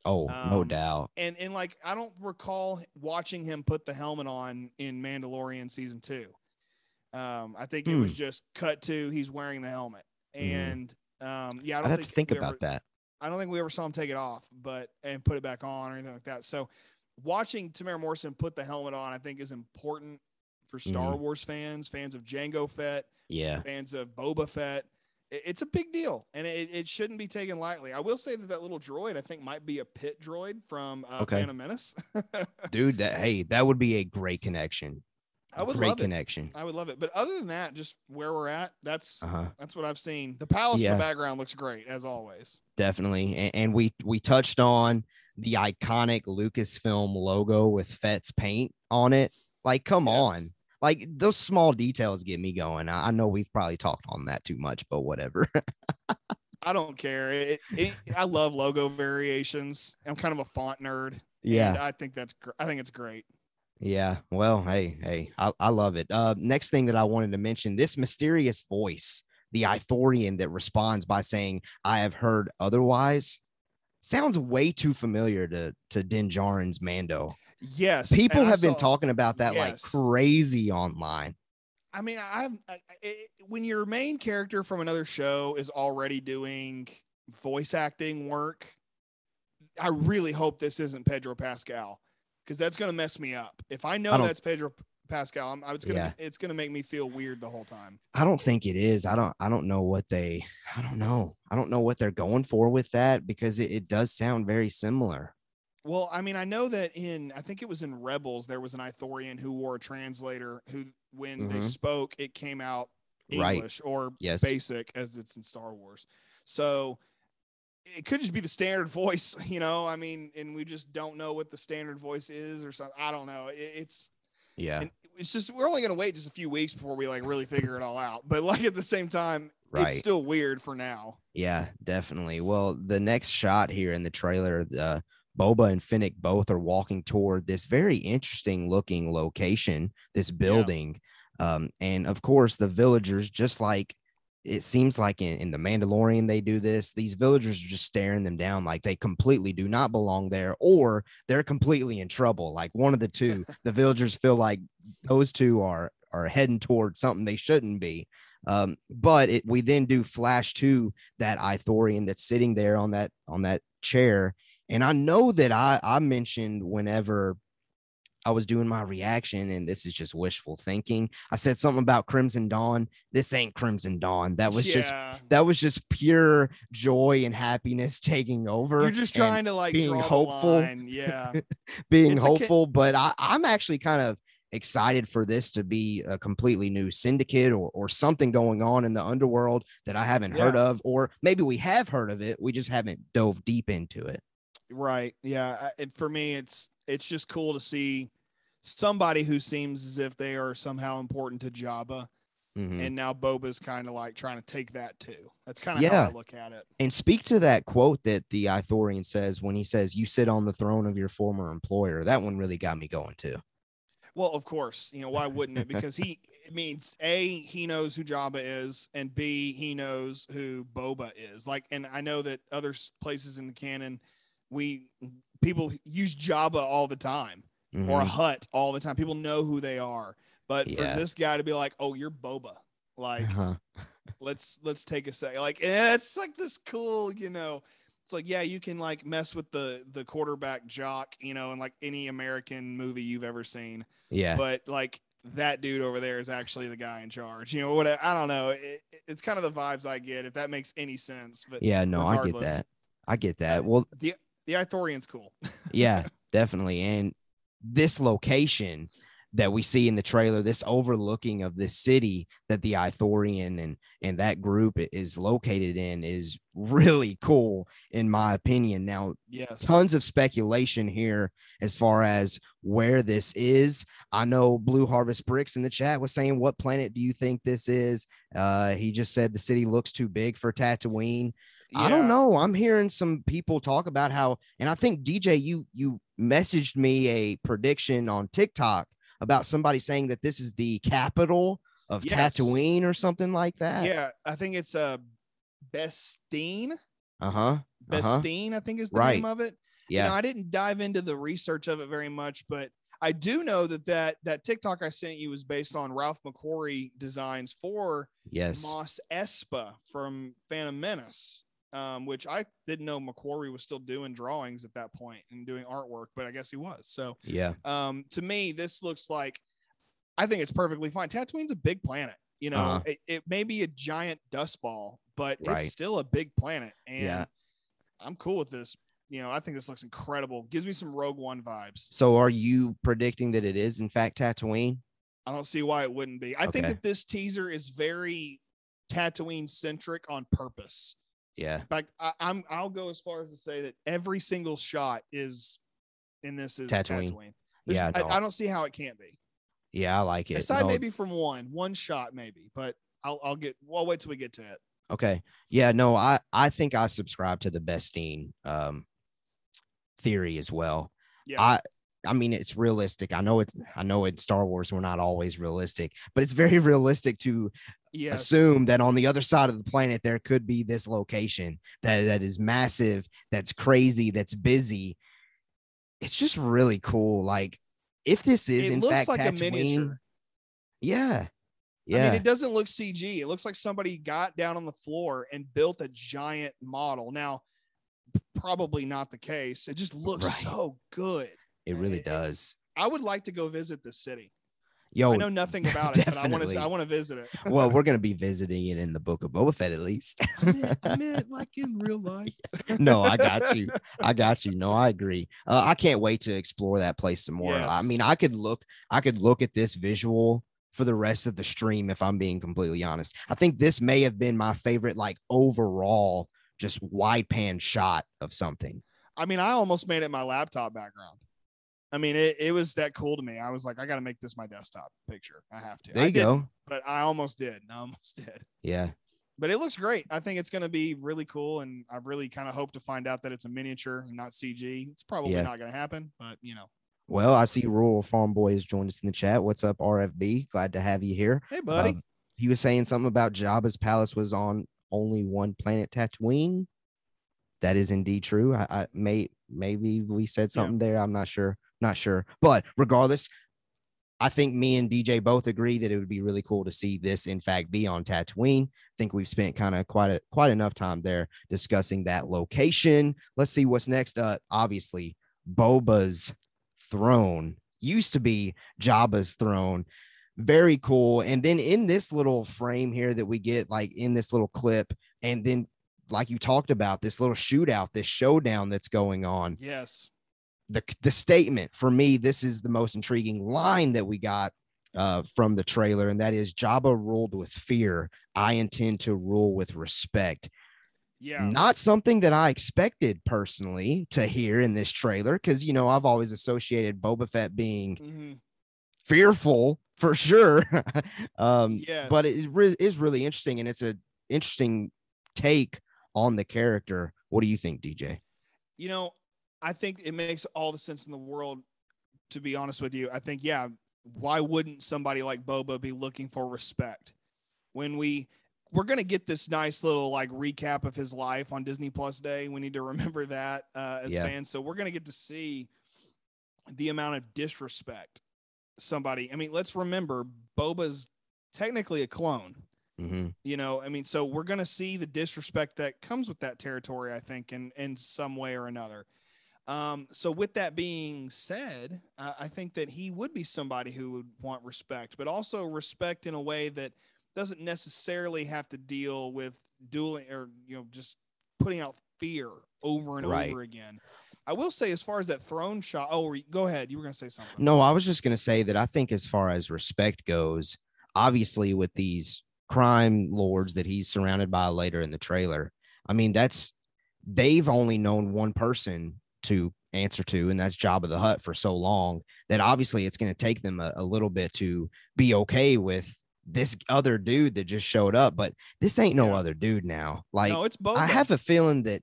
S3: Oh, no
S4: Um,
S3: doubt.
S4: And and like I don't recall watching him put the helmet on in Mandalorian season two. Um, I think it was
S3: Hmm.
S4: just cut to he's wearing the helmet,
S3: Mhm.
S4: and um, yeah, I
S3: I'd
S4: don't
S3: have to think about
S4: ever-
S3: that.
S4: I don't think we ever saw him take it off, but and put it back on or anything like that. So watching Temuera Morrison put the helmet on, I think is important for Star
S3: Mm-hmm.
S4: Wars fans, fans of Jango Fett,
S3: Yeah.
S4: fans of Boba Fett. It- It's a big deal, and it, it shouldn't be taken lightly. I will say that that little droid, I think, might be a pit droid from uh,
S3: Okay.
S4: Phantom Menace.
S3: Dude, that hey, that would be a great connection.
S4: I would
S3: great
S4: love it.
S3: connection.
S4: I would love it. But other than that, just where we're at, that's
S3: Uh-huh.
S4: that's what I've seen. The palace in the background looks great as always.
S3: Definitely. And, and we we touched on the iconic Lucasfilm logo with Fett's paint on it. Like, come
S4: Yes.
S3: on. Like those small details get me going. I, I know we've probably talked on that too much, but whatever.
S4: I don't care. It, it, I love logo variations. I'm kind of a font nerd.
S3: yeah.
S4: and I think that's gr- I think it's great.
S3: Yeah. Well, hey, hey, I, I love it. Uh, next thing that I wanted to mention this mysterious voice, the Ithorian that responds by saying, I have heard otherwise, sounds way too familiar to, to Din Djarin's Mando.
S4: Yes,
S3: People have been talking about that like crazy online.
S4: I mean, I've I, I- it, when your main character from another show is already doing voice acting work, I really hope this isn't Pedro Pascal because that's going to mess me up. If I know
S3: I
S4: that's Pedro Pascal, I'm, I was gonna
S3: Yeah.
S4: it's going to make me feel weird the whole time.
S3: I don't think it is. I don't I don't know what they I don't know. I don't know what they're going for with that because it, it does sound very similar.
S4: Well, I mean, I know that in I think it was in Rebels there was an Ithorian who wore a translator who when they
S3: Mhm.
S4: spoke it came out
S3: Right.
S4: English or
S3: Yes.
S4: basic as it's in Star Wars. So it could just be the standard voice, you know. I mean, and we just don't know what the standard voice is or something. I don't know. It, it's
S3: Yeah.
S4: and it's just we're only gonna wait just a few weeks before we like really figure it all out. But like at the same time,
S3: Right.
S4: it's still weird for now.
S3: Yeah, definitely. Well, the next shot here in the trailer, uh, Boba and Fennec both are walking toward this very interesting looking location, this building. Um, and of course, the villagers, just like it seems like in, in The Mandalorian, they do this. These villagers are just staring them down like they completely do not belong there, or they're completely in trouble. Like one of the two, the villagers feel like those two are are heading toward something they shouldn't be. Um, but it, we then do flash to that Ithorian that's sitting there on that on that chair, and I know that I I mentioned whenever I was doing my reaction, and this is just wishful thinking. I said something about Crimson Dawn. This ain't Crimson Dawn. That was just that was just pure joy and happiness taking over.
S4: You're just trying to like
S3: being hopeful.
S4: Yeah.
S3: being
S4: It's
S3: hopeful, but I, I'm actually kind of excited for this to be a completely new syndicate or, or something going on in the underworld that I haven't heard of, or maybe we have heard of it. We just haven't dove deep into it.
S4: Right. Yeah. And for me, it's it's just cool to see somebody who seems as if they are somehow important to Jabba,
S3: Mhm.
S4: and now Boba's kind of like trying to take that too. That's kind of
S3: Yeah.
S4: how I look at it.
S3: And speak to that quote that the Ithorian says when he says, You sit on the throne of your former employer. That one really got me going too.
S4: Well, of course, you know why wouldn't it? Because he it means a he knows who Jabba is, and b he knows who Boba is. Like, and I know that other places in the canon, we people use Jabba all the time. Or a
S3: Mhm.
S4: hut all the time. People know who they are. But
S3: Yeah.
S4: for this guy to be like, "Oh, you're Boba," like
S3: Uh-huh.
S4: let's let's take a second. Like eh, it's like this cool, you know. it's like yeah, you can like mess with the the quarterback jock, you know, in like any American movie you've ever seen,
S3: Yeah.
S4: but like that dude over there is actually the guy in charge. You know what? I don't know. It, it's kind of the vibes I get if that makes any sense. But
S3: yeah, no, I get that. I get that. Well,
S4: The the Ithorian's cool.
S3: yeah, definitely. And this location that we see in the trailer, this overlooking of this city that the Ithorian and and that group is located in is really cool in my opinion. Now,
S4: yes.
S3: tons of speculation here as far as where this is. I know Blue Harvest Bricks in the chat was saying, "What planet do you think this is?" Uh, he just said the city looks too big for Tatooine. I don't know. I'm hearing some people talk about how, and I think DJ, you you messaged me a prediction on TikTok about somebody saying that this is the capital of
S4: Yes.
S3: Tatooine or something like that.
S4: Yeah, I think it's uh Bestine.
S3: Uh huh. Uh-huh.
S4: Bestine, I think is the
S3: Right.
S4: name of it.
S3: Yeah.
S4: You know, I didn't dive into the research of it very much, but I do know that that that TikTok I sent you was based on Ralph McQuarrie designs for
S3: yes.
S4: Mos Espa from Phantom Menace, um, which I didn't know McQuarrie was still doing drawings at that point and doing artwork, but I guess he was. So
S3: Yeah.
S4: um, to me, this looks like I think it's perfectly fine. Tatooine's a big planet. You know,
S3: Uh-huh.
S4: it, it may be a giant dust ball, but
S3: Right.
S4: it's still a big planet. And
S3: Yeah.
S4: I'm cool with this. You know, I think this looks incredible. Gives me some Rogue One vibes.
S3: So are you predicting that it is in fact Tatooine?
S4: I don't see why it wouldn't be. I think that this teaser is very Tatooine centric on purpose.
S3: Yeah.
S4: In fact, I, I'm I'll go as far as to say that every single shot is in this is
S3: Tatooine.
S4: Tatooine.
S3: Yeah,
S4: I,
S3: no.
S4: I don't see how it can't be.
S3: Yeah, I like it.
S4: Aside
S3: No,
S4: maybe from one, one shot maybe, but I'll I'll get. Well, I'll wait till we get to it.
S3: Okay. Yeah, no, I I think I subscribe to the Bestine um theory as well.
S4: Yeah.
S3: I I mean it's realistic. I know it's I know in Star Wars we're not always realistic, but it's very realistic to
S4: Yes.
S3: assume that on the other side of the planet there could be this location that that is massive, that's crazy, that's busy. It's just really cool. Like if this is
S4: It
S3: in fact
S4: like a miniature.
S3: yeah. yeah.
S4: I mean, it doesn't look CG. It looks like somebody got down on the floor and built a giant model. Now, probably not the case. It just looks
S3: Right.
S4: so good.
S3: it really does.
S4: I would like to go visit the city.
S3: Yo,
S4: I know nothing about it, but I want to. I want to visit it.
S3: well, we're gonna be visiting it in the book of Boba Fett at least.
S4: I meant, I meant like in real life.
S3: no, I got you. I got you. No, I agree. Uh, I can't wait to explore that place some more. I mean, I could look, I could look at this visual for the rest of the stream if I'm being completely honest. I think this may have been my favorite, like overall, just wide pan shot of something.
S4: I mean, I almost made it my laptop background. I mean, it, it was that cool to me. I was like, I got to make this my desktop picture. I have to.
S3: There you go.
S4: But I almost did. I almost did.
S3: Yeah.
S4: But it looks great. I think it's going to be really cool. And I really kind of hope to find out that it's a miniature and not CG. It's probably
S3: Yeah.
S4: not going to happen, but you know.
S3: Well, I see Rural Farm Boy has joined us in the chat. What's up, RFB? Glad to have you here.
S4: Hey, buddy.
S3: Um, he was saying something about Jabba's palace was on only one planet, Tatooine. That is indeed true. I, I may maybe we said
S4: Yeah.
S3: something there. I'm not sure. Not sure. But regardless, I think me and DJ both agree that it would be really cool to see this in fact be on Tatooine. I think we've spent kind of quite a quite enough time there discussing that location. Let's see what's next. Uh obviously Boba's throne used to be Jabba's throne. Very cool. And then in this little frame here that we get, like in this little clip, and then like you talked about, this little shootout, this showdown that's going on.
S4: yes.
S3: The the statement for me, this is the most intriguing line that we got uh, from the trailer, and that is Jabba ruled with fear. I intend to rule with respect.
S4: Yeah.
S3: Not something that I expected personally to hear in this trailer, because you know I've always associated Boba Fett being
S4: Mhm.
S3: fearful for sure. um,
S4: Yes.
S3: but it re- is really interesting, and it's a interesting take on the character. What do you think, DJ?
S4: you know, I think it makes all the sense in the world. To be honest with you, I think yeah. Why wouldn't somebody like Boba be looking for respect when we we're gonna get this nice little like recap of his life on Disney Plus Day? We need to remember that uh, as
S3: Yeah.
S4: fans. So we're gonna get to see the amount of disrespect somebody. I mean, let's remember Boba's technically a clone.
S3: hmm
S4: You know, I mean, so we're gonna see the disrespect that comes with that territory, I think, in in some way or another. Um, so with that being said, uh, I think that he would be somebody who would want respect, but also respect in a way that doesn't necessarily have to deal with dueling or you know just putting out fear over and
S3: Right.
S4: over again. I will say, as far as that throne shot, oh, go ahead. You were gonna say something.
S3: No, I was just going to say that I think as far as respect goes, obviously with these crime lords that he's surrounded by later in the trailer, I mean that's they've only known one person to answer to, and that's Jabba the Hutt for so long that obviously it's going to take them a, a little bit to be okay with this other dude that just showed up. But this ain't no
S4: Yeah.
S3: other dude now. Like
S4: no, it's both.
S3: I have a feeling that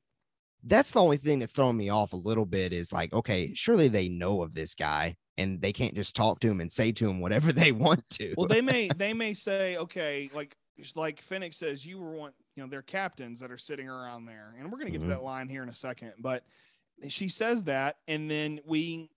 S3: that's the only thing that's throwing me off a little bit is like, okay, surely they know of this guy and they can't just talk to him and say to him whatever they want to.
S4: well they may they may say okay like like Fennec says you were one you know they're captains that are sitting around there and we're going to get
S3: Mhm.
S4: to that line here in a second but she says that and then we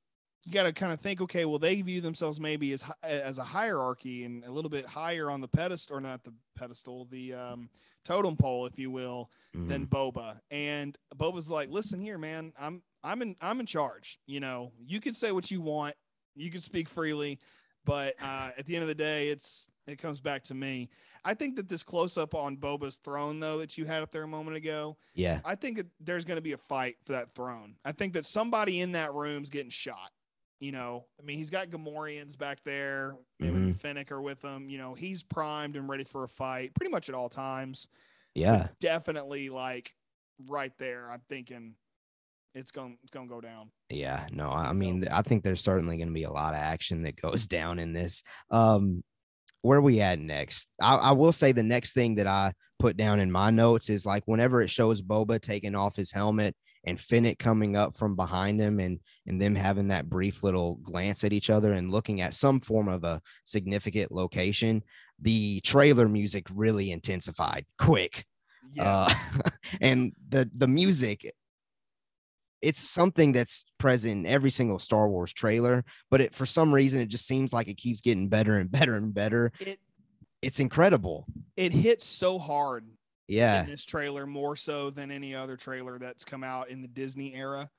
S4: you got to kind of think okay well they view themselves maybe as as a hierarchy and a little bit higher on the pedestal or not the pedestal the um totem pole if you will than
S3: Mhm.
S4: Boba. And Boba's like, listen here, man, I'm I'm in I'm in charge. You know, you can say what you want, you can speak freely, but uh, at the end of the day, it's it comes back to me. I think that this close up on Boba's throne, though, that you had up there a moment ago,
S3: yeah,
S4: I think that there's going to be a fight for that throne. I think that somebody in that room's getting shot. You know, I mean, he's got Gamorreans back there. Him and Fennec are with him. You know, he's primed and ready for a fight pretty much at all times
S3: yeah.
S4: but definitely like right there. I'm thinking it's going it's going to go down.
S3: Yeah, no, I I mean, I think there's certainly going to be a lot of action that goes down in this. Um, where we at next? I, I will say the next thing that I put down in my notes is like whenever it shows Boba taking off his helmet and Fennec coming up from behind him and and them having that brief little glance at each other and looking at some form of a significant location, the trailer music really intensified quick.
S4: Yes.
S3: Uh, and the the music it's something that's present in every single Star Wars trailer, but it for some reason it just seems like it keeps getting better and better and better.
S4: it
S3: It's incredible.
S4: it hits so hard
S3: Yeah.
S4: in this trailer more so than any other trailer that's come out in the Disney era.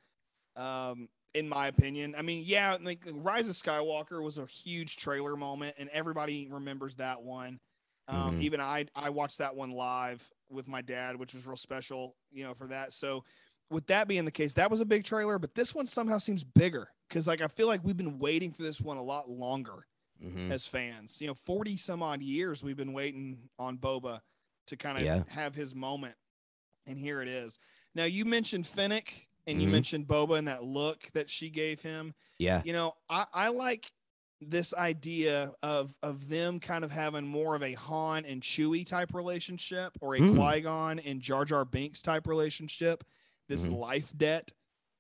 S4: Um in my opinion. I mean, yeah, like Rise of Skywalker was a huge trailer moment and everybody remembers that one. Um,
S3: Mhm.
S4: even I I watched that one live with my dad, which was real special, you know, for that. So with that being the case, that was a big trailer, but this one somehow seems bigger because like I feel like we've been waiting for this one a lot longer
S3: Mhm.
S4: as fans. You know, 40 some odd years we've been waiting on Boba to kind of
S3: Yeah.
S4: have his moment. And here it is. Now you mentioned Fennec and you
S3: Mhm.
S4: mentioned Boba and that look that she gave him.
S3: Yeah.
S4: You know, I, I like this idea of of them kind of having more of a Han and Chewie type relationship or a
S3: Mm.
S4: Qui-Gon and Jar Jar Binks type relationship, this
S3: Mhm.
S4: life debt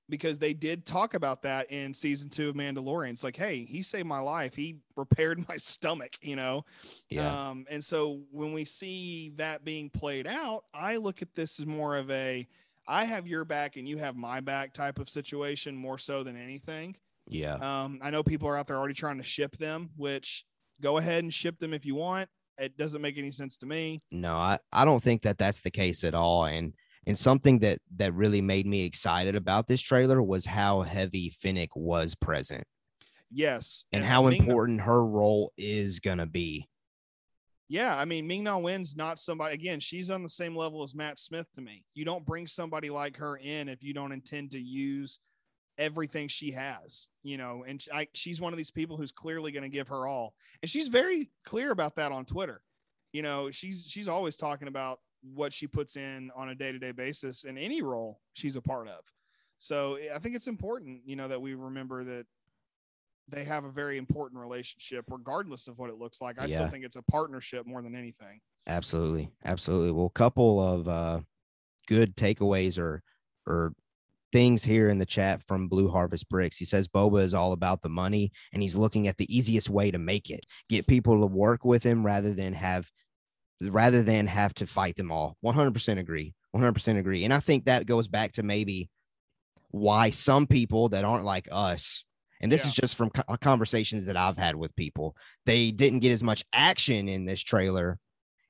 S4: because they did talk about that in season two of Mandalorian. It's like, hey, he saved my life. He repaired my stomach, you know?
S3: Yeah.
S4: Um, and so when we see that being played out, I look at this as more of a I have your back and you have my back type of situation more so than anything.
S3: yeah.
S4: Um, I know people are out there already trying to ship them, which go ahead and ship them if you want. It doesn't make any sense to me.
S3: No, I, I don't think that that's the case at all. And and something that that really made me excited about this trailer was how heavy Fennec was present
S4: Yes.
S3: and how
S4: Ming-Na-
S3: important her role is gonna be.
S4: Yeah, I mean, Ming Na Wen's not somebody. Again, she's on the same level as Matt Smith to me. You don't bring somebody like her in if you don't intend to use everything she has, you know. And I, she's one of these people who's clearly going to give her all, and she's very clear about that on Twitter. You know, she's she's always talking about what she puts in on a day to day basis in any role she's a part of. So I think it's important, you know, that we remember that they have a very important relationship, regardless of what it looks like. I still think it's a partnership more than anything.
S3: Absolutely. Absolutely. Well, a couple of uh good takeaways or or things here in the chat from Blue Harvest Bricks. He says Boba is all about the money and he's looking at the easiest way to make it. Get people to work with him rather than have rather than have to fight them all. 100% agree. 100% agree. And I think that goes back to maybe why some people that aren't like us and this
S4: Yeah.
S3: is just from co- conversations that I've had with people. They didn't get as much action in this trailer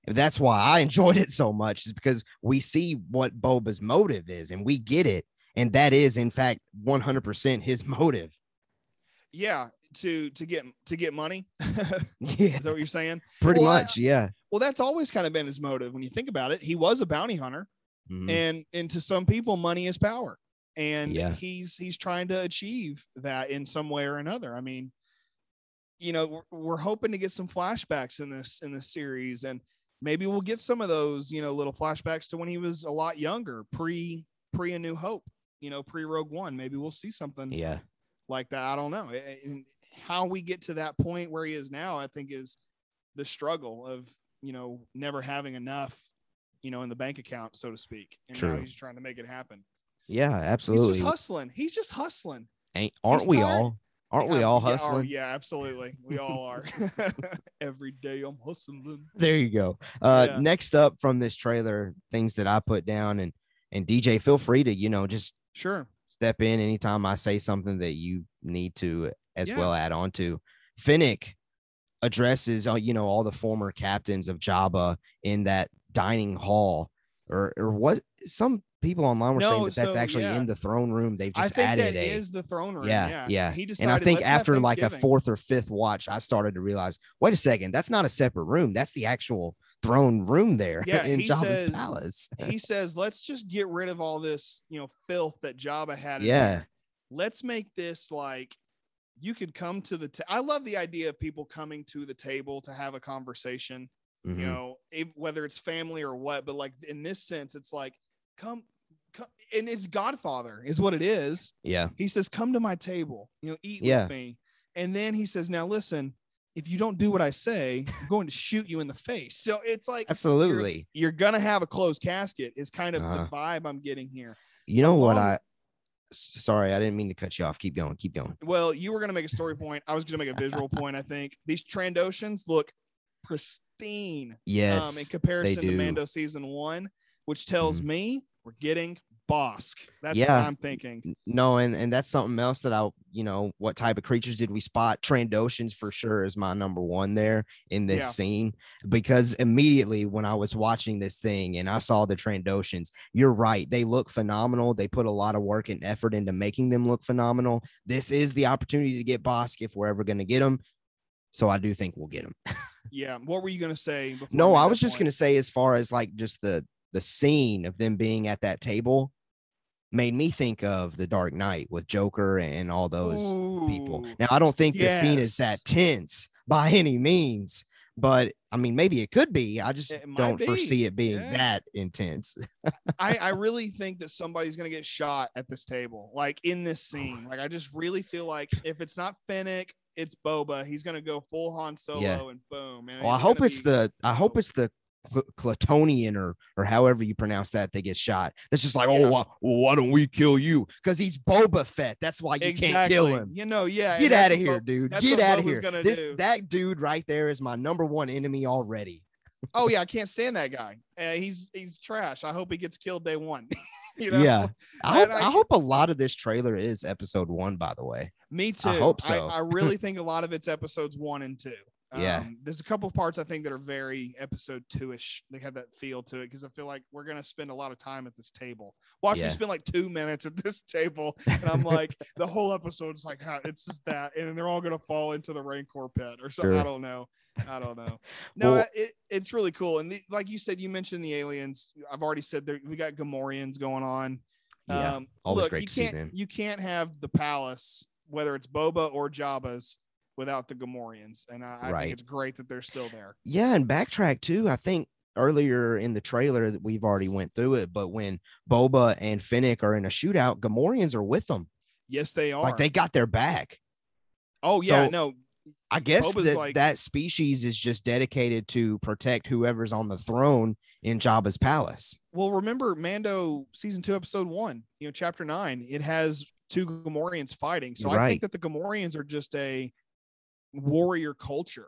S3: that's why I enjoyed it so much, is because we see what Boba's motive is and we get it. And that is, in fact, 100% his motive.
S4: Yeah, to to get to get money.
S3: Yeah,
S4: Is that what you're saying?
S3: pretty
S4: Well, I-
S3: much. Yeah.
S4: Well, that's always kind of been his motive. When you think about it, he was a bounty hunter,
S3: Mhm.
S4: and and to some people, money is power, and
S3: Yeah.
S4: he's he's trying to achieve that in some way or another. I mean, you know, we're, we're hoping to get some flashbacks in this in this series, and maybe we'll get some of those, you know, little flashbacks to when he was a lot younger, pre pre A New Hope, you know, pre Rogue One. Maybe we'll see something
S3: Yeah.
S4: like that. I don't know. How we get to that point where he is now, I think is the struggle of, you know, never having enough, you know, in the bank account, so to speak. And now
S3: True.
S4: he's trying to make it happen.
S3: Yeah. Absolutely.
S4: He's just hustling. He's just hustling.
S3: Ain't, aren't
S4: he's
S3: we
S4: tired.
S3: all? Aren't we
S4: Yeah,
S3: all
S4: yeah, oh,
S3: hustling?
S4: yeah, absolutely. We all are. Every day I'm hustling.
S3: There you go. Uh,
S4: Yeah.
S3: Next up from this trailer, things that I put down, and and DJ, feel free to you know just
S4: Sure.
S3: step in anytime I say something that you need to as
S4: Yeah.
S3: well add on to. Fennec addresses uh, you know all the former captains of Jabba in that dining hall, or or what some people online were saying
S4: No,
S3: that that's actually
S4: yeah.
S3: in the throne room. They've
S4: I
S3: just
S4: think
S3: added
S4: that
S3: a
S4: is the throne room.
S3: yeah,
S4: Yeah.
S3: yeah.
S4: He
S3: and I think after like a fourth or fifth watch, I started to realize, wait a second, that's not a separate room. That's the actual throne room there
S4: Yeah,
S3: in Jabba's
S4: says-
S3: palace.
S4: he says, let's just get rid of all this, you know, filth that Jabba had.
S3: Yeah.
S4: there. Let's make this like you could come to the. ta- I love the idea of people coming to the table to have a conversation.
S3: Mhm.
S4: You know, if, whether it's family or what, but like in this sense, it's like come, come, and it's Godfather is what it is.
S3: Yeah.
S4: He says, "Come to my table, you know, eat
S3: Yeah.
S4: with me." And then he says, "Now listen." If you don't do what I say, I'm going to shoot you in the face. So it's like
S3: Absolutely.
S4: you're gonna have a closed casket is kind of
S3: Uh-huh.
S4: the vibe I'm getting here.
S3: You know what I sorry, I didn't mean to cut you off. Keep going, keep going.
S4: Well, you were gonna make a story point. I was gonna make a visual point. I think these Trandoshans look pristine
S3: Yes.
S4: um, in comparison to. Mando season one, which tells
S3: Mhm.
S4: me we're getting Bosk. That's
S3: Yeah.
S4: what I'm thinking.
S3: No, and and that's something else that I, you know, what type of creatures did we spot? Trandoshans for sure is my number one there in this
S4: Yeah.
S3: scene because immediately when I was watching this thing and I saw the Trandoshans, you're right, they look phenomenal. They put a lot of work and effort into making them look phenomenal. This is the opportunity to get Bosk if we're ever going to get him. So I do think we'll get him.
S4: Yeah. What were you gonna say?
S3: No, I was just gonna say, as far as like just the the scene of them being at that table, made me think of the Dark Knight with Joker and all those people. Now, I don't think the scene is that tense by any means, but I mean, maybe it could be. I just don't
S4: be.
S3: foresee it being
S4: Yeah.
S3: that intense.
S4: I, I really think that somebody's gonna get shot at this table, like in this
S3: Oh
S4: scene. Like I just really feel like if it's not Fennec, it's Boba. He's gonna go full Han Solo
S3: Yeah.
S4: and boom.
S3: Well, I hope it's
S4: be-
S3: the I hope it's the Clatonian or or however you pronounce that that gets shot. That's just like,
S4: Yeah.
S3: oh, why, why don't we kill you? Because he's Boba Fett. That's why you can't kill him.
S4: You know, yeah.
S3: Get out of here,
S4: Bo-
S3: dude. Get out of here. This
S4: do.
S3: that dude right there is my number one enemy already.
S4: Oh yeah, I can't stand that guy. Uh, he's he's trash. I hope he gets killed day one. you know?
S3: Yeah. I hope, I,
S4: I-
S3: hope a lot of this trailer is episode one, by the way.
S4: Me too.
S3: I hope so.
S4: I, really think a lot of it's episodes one and two.
S3: Yeah.
S4: Um, there's a couple of parts I think that are very episode two ish. They have that feel to it because I feel like we're gonna spend a lot of time at this table. Watch me spend like two minutes at this table, and I'm like, the whole episode's like, how it's just that, and then they're all gonna fall into the Rancor pit or something. I don't know. I don't know. No,
S3: Well-
S4: it, it's really cool. And the, like you said, you mentioned the aliens. I've already said that we got Gamorreans going on.
S3: Yeah.
S4: Um,
S3: always
S4: look,
S3: great
S4: you
S3: to
S4: can't,
S3: them.
S4: You can't have the palace, whether it's Boba or Jabba's, without the Gamorreans. And I, I
S3: Right.
S4: think it's great that they're still there.
S3: Yeah, and backtrack too. I think earlier in the trailer that we've already went through it, but when Boba and Fennec are in a shootout, Gamorreans are with them.
S4: Yes, they are.
S3: Like they got their back.
S4: oh yeah,
S3: so-
S4: no,
S3: I guess
S4: Boba's
S3: that
S4: like-
S3: that species is just dedicated to protect whoever's on the throne in Jabba's palace.
S4: Well, remember Mando season two, episode one, you know, chapter nine, it has two Gamorreans fighting. So I think that the Gamorreans are just a warrior culture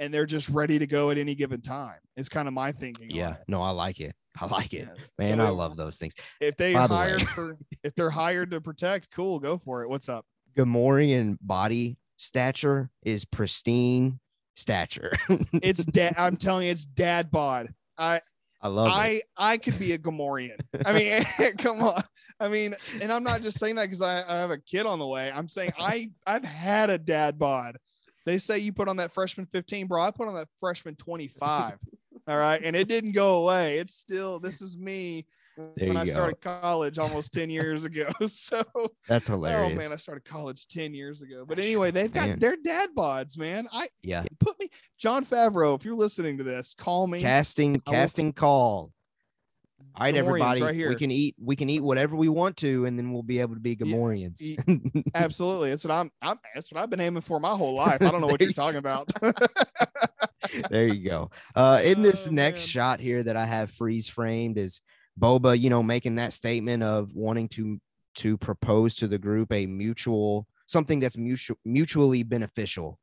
S4: and they're just ready to go at any given time. It's kind of my thinking.
S3: Yeah,
S4: it.
S3: no, I like it. I like it.
S4: Yeah.
S3: Man,
S4: So
S3: I love those things.
S4: If they
S3: By the
S4: hired for, if they're hired to protect, cool, go for it. What's up?
S3: Gamorrean body stature is pristine, stature.
S4: It's dad. I'm telling you, it's dad bod. I
S3: I love it.
S4: I I could be a Gamorrean. I mean, come on. I mean, and I'm not just saying that because I, I have a kid on the way. I'm saying I I've had a dad bod. They say you put on that freshman 15, bro. I put on that freshman 25. all right, and it didn't go away. It's still this is me
S3: There
S4: when I
S3: go.
S4: started college almost 10 years ago. So
S3: That's hilarious.
S4: oh
S3: hilarious.
S4: man, I started college 10 years ago. But anyway, they've got
S3: Man.
S4: their dad bods, man. I
S3: yeah.
S4: put me Jon Favreau. If you're listening to this, call me.
S3: Casting
S4: I will-
S3: casting call. All right, everybody.
S4: right here.
S3: We can eat we can eat whatever we want to, and then we'll be able to be Gamorreans.
S4: e- Absolutely. That's what I'm, I'm that's what I've been aiming for my whole life. I don't know what you're talking about.
S3: there you go. Uh, in this
S4: Oh,
S3: next
S4: man.
S3: shot here that I have freeze framed is Boba, you know, making that statement of wanting to to propose to the group a mutual something that's mutual mutually beneficial.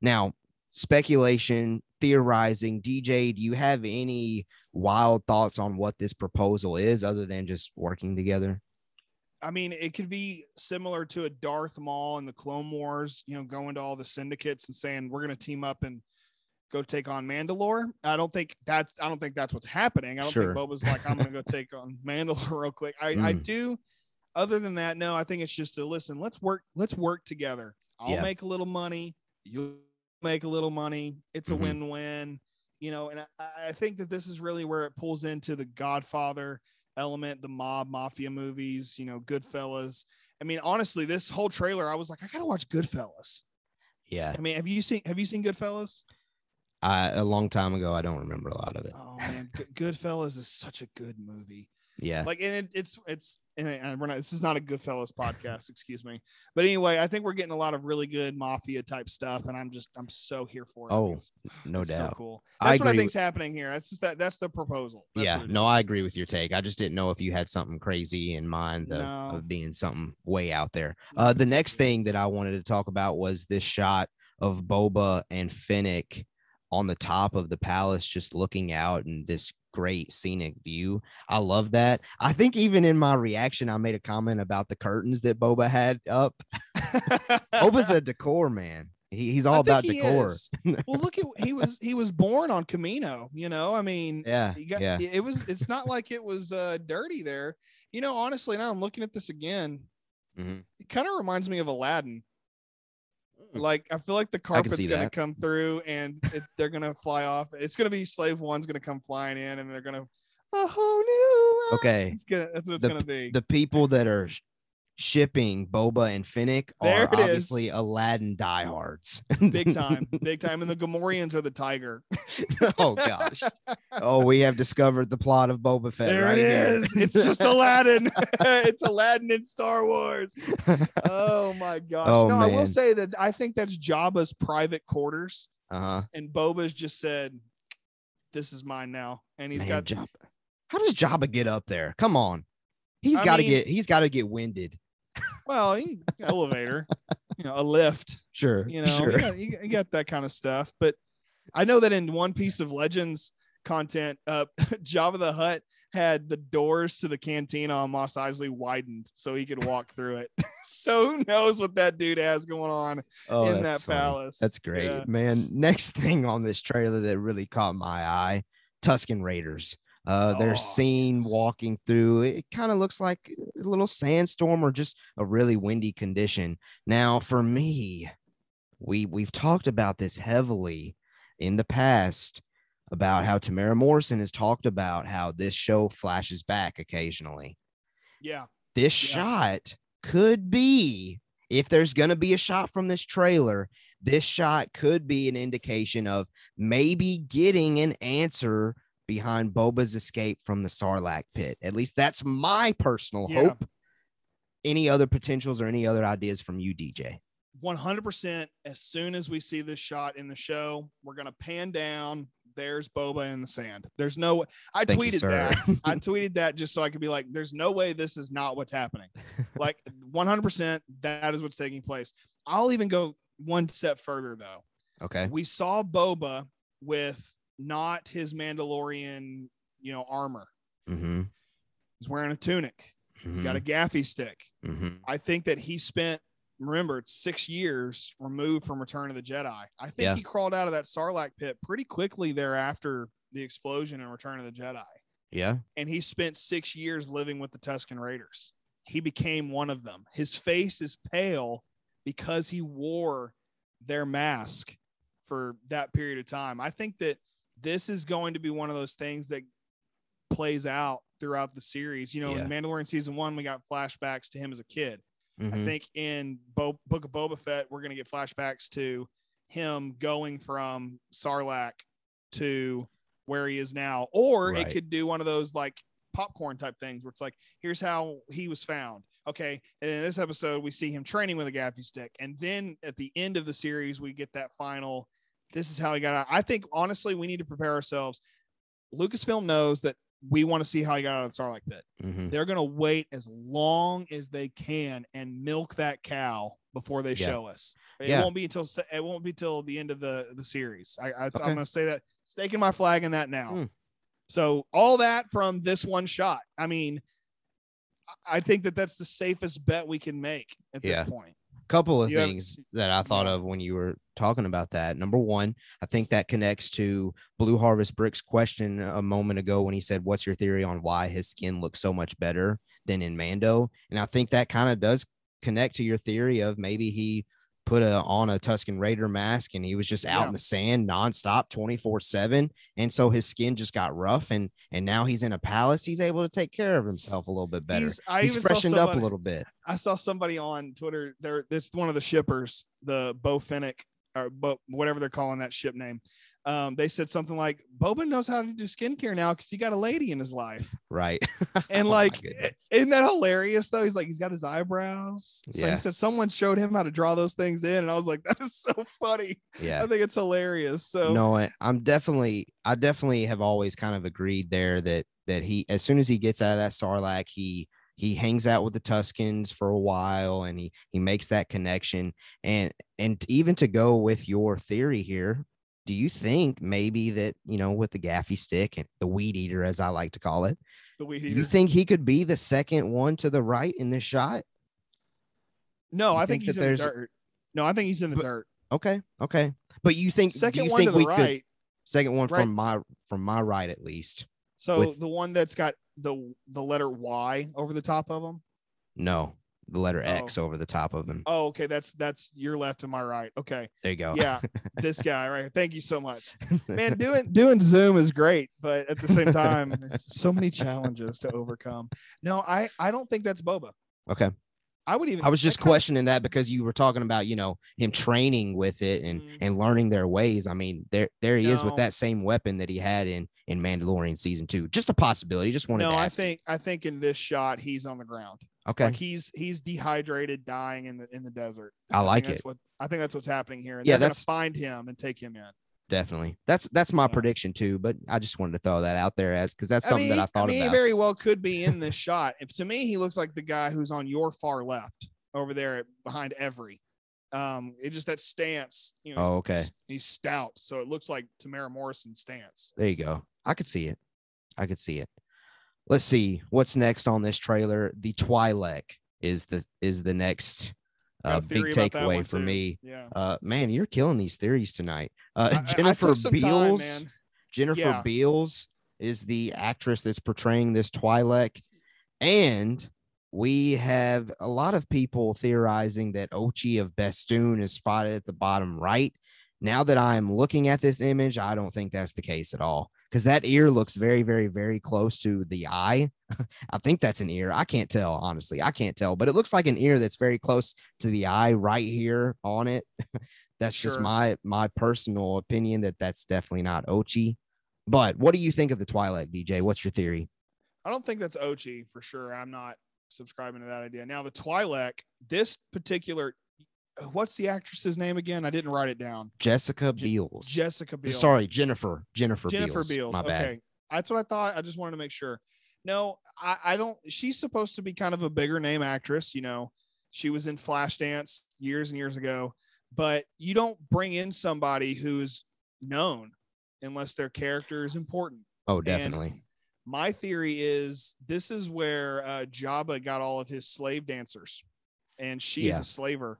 S3: Now, speculation, theorizing, DJ, do you have any wild thoughts on what this proposal is other than just working together?
S4: I mean, it could be similar to a Darth Maul in the Clone Wars, you know, going to all the syndicates and saying we're going to team up and go take on Mandalore. I don't think that's I don't think that's what's happening. I don't
S3: Sure.
S4: think Boba's like I'm going to go take on Mandalore real quick. I I
S3: Mm.
S4: do. Other than that, no. I think it's just to listen. Let's work. Let's work together. I'll
S3: Yeah.
S4: make a little money. You make a little money. It's a
S3: Mhm.
S4: win-win. You know, and I, I think that this is really where it pulls into the Godfather element, the mob mafia movies, you know, Goodfellas. I mean, honestly, this whole trailer, I was like, I gotta watch Goodfellas.
S3: Yeah,
S4: I mean, have you seen have you seen Goodfellas?
S3: I, a long time ago, I don't remember a lot of it.
S4: Oh man, Good- Goodfellas is such a good movie.
S3: Yeah,
S4: Like, and it, it's it's and and we're not. This is not a Goodfellas podcast, excuse me. But anyway, I think we're getting a lot of really good mafia type stuff, and I'm just I'm so here for it.
S3: Oh,
S4: It's-
S3: no
S4: it's so
S3: doubt.
S4: cool.
S3: I
S4: That's what I think's happening here. That's just that that's the proposal. That's
S3: yeah, no. I agree with your take. I just didn't know if you had something crazy in mind of,
S4: No.
S3: of being something way out there. Uh, the next thing that I wanted to talk about was this shot of Boba and Fennec on the top of the palace, just looking out and this great scenic view. I love that. I think even in my reaction, I made a comment about the curtains that Boba had up. Boba's a decor man. He, he's all about
S4: he
S3: decor.
S4: well, look at he was he was born on Kamino. You know, I mean,
S3: Yeah,
S4: got,
S3: yeah.
S4: it was it's not like it was uh, dirty there. You know, honestly, now I'm looking at this again.
S3: Mhm.
S4: It kind of reminds me of Aladdin.
S3: Mm.
S4: Like I feel like the carpet's gonna
S3: that.
S4: come through and it, they're gonna fly off. It's gonna be slave one's gonna come flying in and they're gonna a whole new.
S3: Okay.
S4: It's gonna that's what it's
S3: The-
S4: gonna be.
S3: the people that are shipping Boba and Fennec
S4: There
S3: are
S4: it is.
S3: obviously Aladdin diehards.
S4: big time, big time. And the Gamorreans are the tiger.
S3: oh gosh. Oh, we have discovered the plot of Boba Fett.
S4: There
S3: right
S4: it
S3: here.
S4: is. It's just Aladdin. it's Aladdin in Star Wars. Oh my gosh.
S3: Oh,
S4: no, I will say that I think that's Jabba's private quarters,
S3: uh-huh.
S4: and Boba's just said, "This is mine now," and he's
S3: Man,
S4: got.
S3: Jabba. How does Jabba get up there? Come on. He's got to get he's got to get winded.
S4: Well, he, elevator, you know, a lift.
S3: Sure.
S4: You know,
S3: sure.
S4: you, got, you, you got that kind of stuff. But I know that in one piece of Legends content, uh, Jabba the Hutt had the doors to the cantina on Mos Eisley widened so he could walk through it. so who knows what that dude has going on
S3: Oh,
S4: in that
S3: funny.
S4: palace?
S3: That's great,
S4: Yeah.
S3: man. Next thing on this trailer that really caught my eye Tusken Raiders. Uh,
S4: Oh,
S3: they're seen
S4: yes.
S3: walking through. It kind of looks like a little sandstorm or just a really windy condition. Now, for me, we we've talked about this heavily in the past about how Temuera Morrison has talked about how this show flashes back occasionally
S4: Yeah.
S3: this
S4: Yeah.
S3: shot could be if there's going to be a shot from this trailer this shot could be an indication of maybe getting an answer behind boba's escape from the sarlacc pit. At least that's my personal
S4: Yeah.
S3: hope. Any other potentials or any other ideas from you dj
S4: 100% as soon as we see this shot in the show we're going to pan down. There's boba in the sand. There's no i
S3: Thank
S4: tweeted
S3: sir.
S4: that. I tweeted that just so i could be like there's no way this is not what's happening. Like 100% that is what's taking place. I'll even go one step further though.
S3: Okay.
S4: We saw boba with not his mandalorian you know armor
S3: mm-hmm.
S4: he's wearing a tunic he's got a gaffi stick
S3: mm-hmm.
S4: i think that he spent remember it's six years removed from Return of the Jedi. I think
S3: Yeah.
S4: he crawled out of that Sarlacc pit pretty quickly thereafter the explosion in Return of the Jedi.
S3: Yeah.
S4: And he spent six years living with the Tusken Raiders. He became one of them. His face is pale because he wore their mask for that period of time. I think that this is going to be one of those things that plays out throughout the series. You know,
S3: Yeah.
S4: in Mandalorian season one, we got flashbacks to him as a kid. I
S3: Mhm.
S4: think in Bo- Book of Boba Fett, we're going to get flashbacks to him going from Sarlacc to where he is now. Or
S3: Right.
S4: it could do one of those like popcorn type things where it's like, here's how he was found. Okay. And in this episode, we see him training with a gaffi stick. And then at the end of the series, we get that final, this is how he got out. I think honestly, we need to prepare ourselves. Lucasfilm knows that we want to see how he got out of the Sarlacc pit
S3: Mhm.
S4: they're going to wait as long as they can and milk that cow before they
S3: Yeah.
S4: show us. It
S3: Yeah.
S4: won't be until it won't be till the end of the the series. I, I
S3: Okay.
S4: I'm going to say that staking my flag in that now.
S3: Hmm.
S4: So all that from this one shot. I mean, I- I think that that's the safest bet we can make at
S3: Yeah.
S4: this point.
S3: Couple of
S4: You have-
S3: things that I thought of when you were talking about that. Number one, I think that connects to Blue Harvest Brick's question a moment ago when he said, What's your theory on why his skin looks so much better than in Mando? And I think that kind of does connect to your theory of maybe he put a on a Tusken Raider mask and he was just out
S4: Yeah.
S3: in the sand nonstop 24-7. And so his skin just got rough and and now he's in a palace. He's able to take care of himself a little bit better.
S4: He's,
S3: He's freshened up a little bit.
S4: I saw somebody on Twitter. There, it's one of the shippers, the Bo Fennec, or Bo, whatever they're calling that ship name. Um, they said something like, "Boba knows how to do skincare now because he got a lady in his life."
S3: Right.
S4: And
S3: Oh
S4: like, isn't that hilarious? Though he's like, he's got his eyebrows. So
S3: Yeah.
S4: he said someone showed him how to draw those things in, and I was like, that is so funny.
S3: yeah.
S4: I think it's hilarious. So
S3: no I- i'm definitely i definitely have always kind of agreed there that that he as soon as he gets out of that sarlacc he he hangs out with the Tuskens for a while and he he makes that connection and and even to go with your theory here do you think maybe that you know with the gaffi stick and the weed eater as i like to call it
S4: the weed
S3: do
S4: eater.
S3: you think he could be the second one to the right in this shot
S4: no,
S3: you
S4: I think,
S3: think that
S4: he's in the
S3: there's-
S4: dirt. No, I think he's in the
S3: But-
S4: dirt.
S3: okay okay but you think
S4: Second
S3: you
S4: one
S3: think
S4: to the
S3: could
S4: right.
S3: second one
S4: Right.
S3: from my from my right at least
S4: So
S3: with-
S4: the one that's got the the letter Y over the top of him.
S3: No, the letter
S4: Oh.
S3: X over the top of him.
S4: Oh, okay. That's that's your left and my right. Okay.
S3: There you go.
S4: Yeah. this guy right here. Thank you so much. Man, doing doing Zoom is great, but at the same time, so many challenges to overcome. No, I I don't think that's Boba.
S3: okay.
S4: I would even
S3: I was just
S4: kinda-
S3: questioning that because you were talking about, you know, him training with it and
S4: Mhm.
S3: and learning their ways. I mean, there there he is with that same weapon that he had in in Mandalorian season two. Just a possibility. Just wanted
S4: No,
S3: to
S4: I think I think in this shot he's on the ground.
S3: Okay.
S4: Like he's he's dehydrated, dying in the in the desert.
S3: I
S4: think
S3: like it.
S4: What I think that's what's happening here. And
S3: Yeah,
S4: they're
S3: that's-
S4: find him and take him in.
S3: Definitely. That's that's my
S4: Yeah.
S3: prediction too. But I just wanted to throw that out there as because that's
S4: I
S3: something
S4: mean,
S3: that I thought
S4: mean, he very well could be in this shot. If to me, he looks like the guy who's on your far left over there behind every. Um, it just that stance, you know.
S3: Oh, okay.
S4: he's- He's stout, so it looks like Temuera Morrison's stance.
S3: There you go. I could see it. I could see it. Let's see what's next on this trailer. The Twi'lek is the is the next uh, big
S4: theory about that
S3: takeaway for
S4: too.
S3: me.
S4: Yeah.
S3: Uh, man, you're killing these theories tonight. Uh,
S4: I- I- I
S3: Jennifer
S4: time,
S3: Beals.
S4: man.
S3: Jennifer
S4: Yeah.
S3: Beals is the actress that's portraying this Twi'lek, and we have a lot of people theorizing that Ochi of Bestoon is spotted at the bottom right. Now that I'm looking at this image, I don't think that's the case at all because that ear looks very, very, very close to the eye. I think that's an ear. I can't tell, honestly. I can't tell, but it looks like an ear that's very close to the eye right here on it. that's just my my personal opinion that that's definitely not Ochi. But what do you think of the Twi'lek, DJ? What's your theory?
S4: I don't think that's Ochi for sure. I'm not subscribing to that idea. Now the Twi'lek, this particular, what's the actress's name again? I didn't write it down.
S3: Jessica
S4: Je-
S3: Beals.
S4: Jessica Biel.
S3: Sorry, Jennifer. Jennifer.
S4: Jennifer
S3: Beals.
S4: Beals.
S3: My bad.
S4: Okay. That's what I thought. I just wanted to make sure. No, I, I don't. She's supposed to be kind of a bigger name actress. You know, she was in Flashdance years and years ago, but you don't bring in somebody who's known unless their character is important.
S3: Oh, definitely.
S4: My theory is this is where uh, Jabba got all of his slave dancers, and she's
S3: Yeah.
S4: a slaver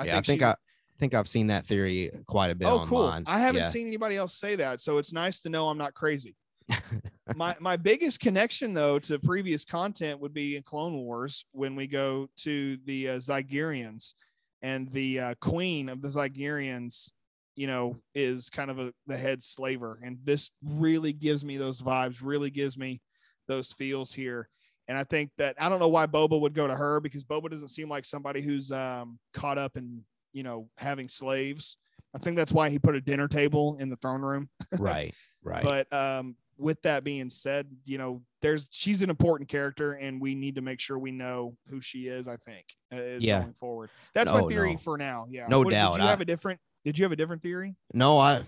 S4: I
S3: yeah, I think I think I've seen that theory quite a bit
S4: Oh, cool. I haven't
S3: Yeah.
S4: seen anybody else say that, so it's nice to know I'm not crazy. my my biggest connection though to previous content would be in Clone Wars when we go to the uh, Zygerians and the uh, queen of the Zygerians, you know, is kind of a the head slaver, and this really gives me those vibes, really gives me those feels here. And I think that I don't know why Boba would go to her because Boba doesn't seem like somebody who's um, caught up in you know having slaves. I think that's why he put a dinner table in the throne room.
S3: right, right.
S4: But um, with that being said, you know, there's she's an important character, and we need to make sure we know who she is. I think uh,
S3: Yeah.
S4: going forward. That's my theory
S3: no.
S4: for now. Yeah,
S3: No
S4: What-
S3: doubt.
S4: Did you
S3: I-
S4: have a different? Did you have a different theory?
S3: No, I,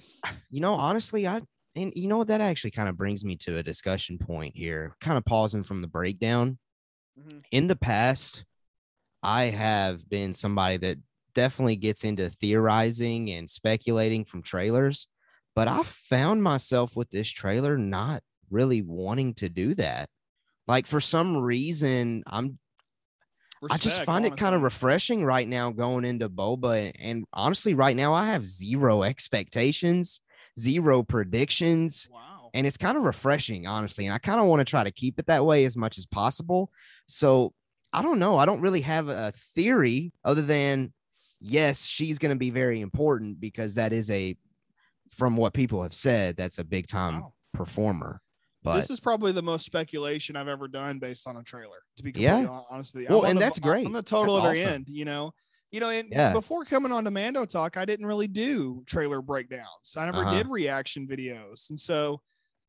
S3: you know, honestly, I, and you know what, that actually kind of brings me to a discussion point here, kind of pausing from the breakdown.
S4: Mhm.
S3: In the past, I have been somebody that definitely gets into theorizing and speculating from trailers, but I found myself with this trailer not really wanting to do that. Like for some reason, I'm I just
S4: Respect,
S3: find it kind of refreshing right now going into Boba. And, and honestly, right now I have zero expectations, zero predictions.
S4: Wow.
S3: And it's kind of refreshing, honestly. And I kind of want to try to keep it that way as much as possible. So I don't know. I don't really have a theory other than, yes, she's going to be very important because that is a, from what people have said, that's a big time
S4: Wow.
S3: performer. But
S4: this is probably the most speculation I've ever done based on a trailer. To be completely hon- honest with you,
S3: Well,
S4: I'm
S3: and
S4: the-
S3: that's great.
S4: On the total
S3: That's
S4: other
S3: awesome.
S4: end, you know, you know, and
S3: Yeah.
S4: before coming on to Mando Talk, I didn't really do trailer breakdowns. I never
S3: Uh-huh.
S4: did reaction videos, and so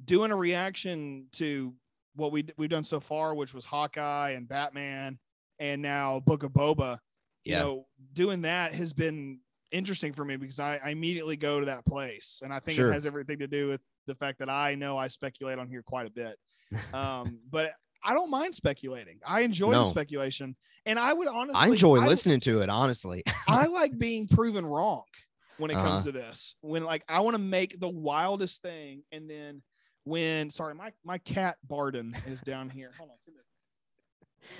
S4: doing a reaction to what we we've done so far, which was Hawkeye and Batman, and now Book of Boba, you know, doing that has been interesting for me because I, I immediately go to that place, and I think
S3: Sure.
S4: it has everything to do with the fact that I know I speculate on here quite a bit. Um, but I don't mind speculating. I enjoy the speculation, and I would honestly
S3: I enjoy
S4: I-
S3: listening to it, honestly.
S4: I like being proven wrong when it comes
S3: Uh-huh.
S4: to this. When like I want to make the wildest thing, and then when sorry, my my cat Barden is down here. Hold on, here.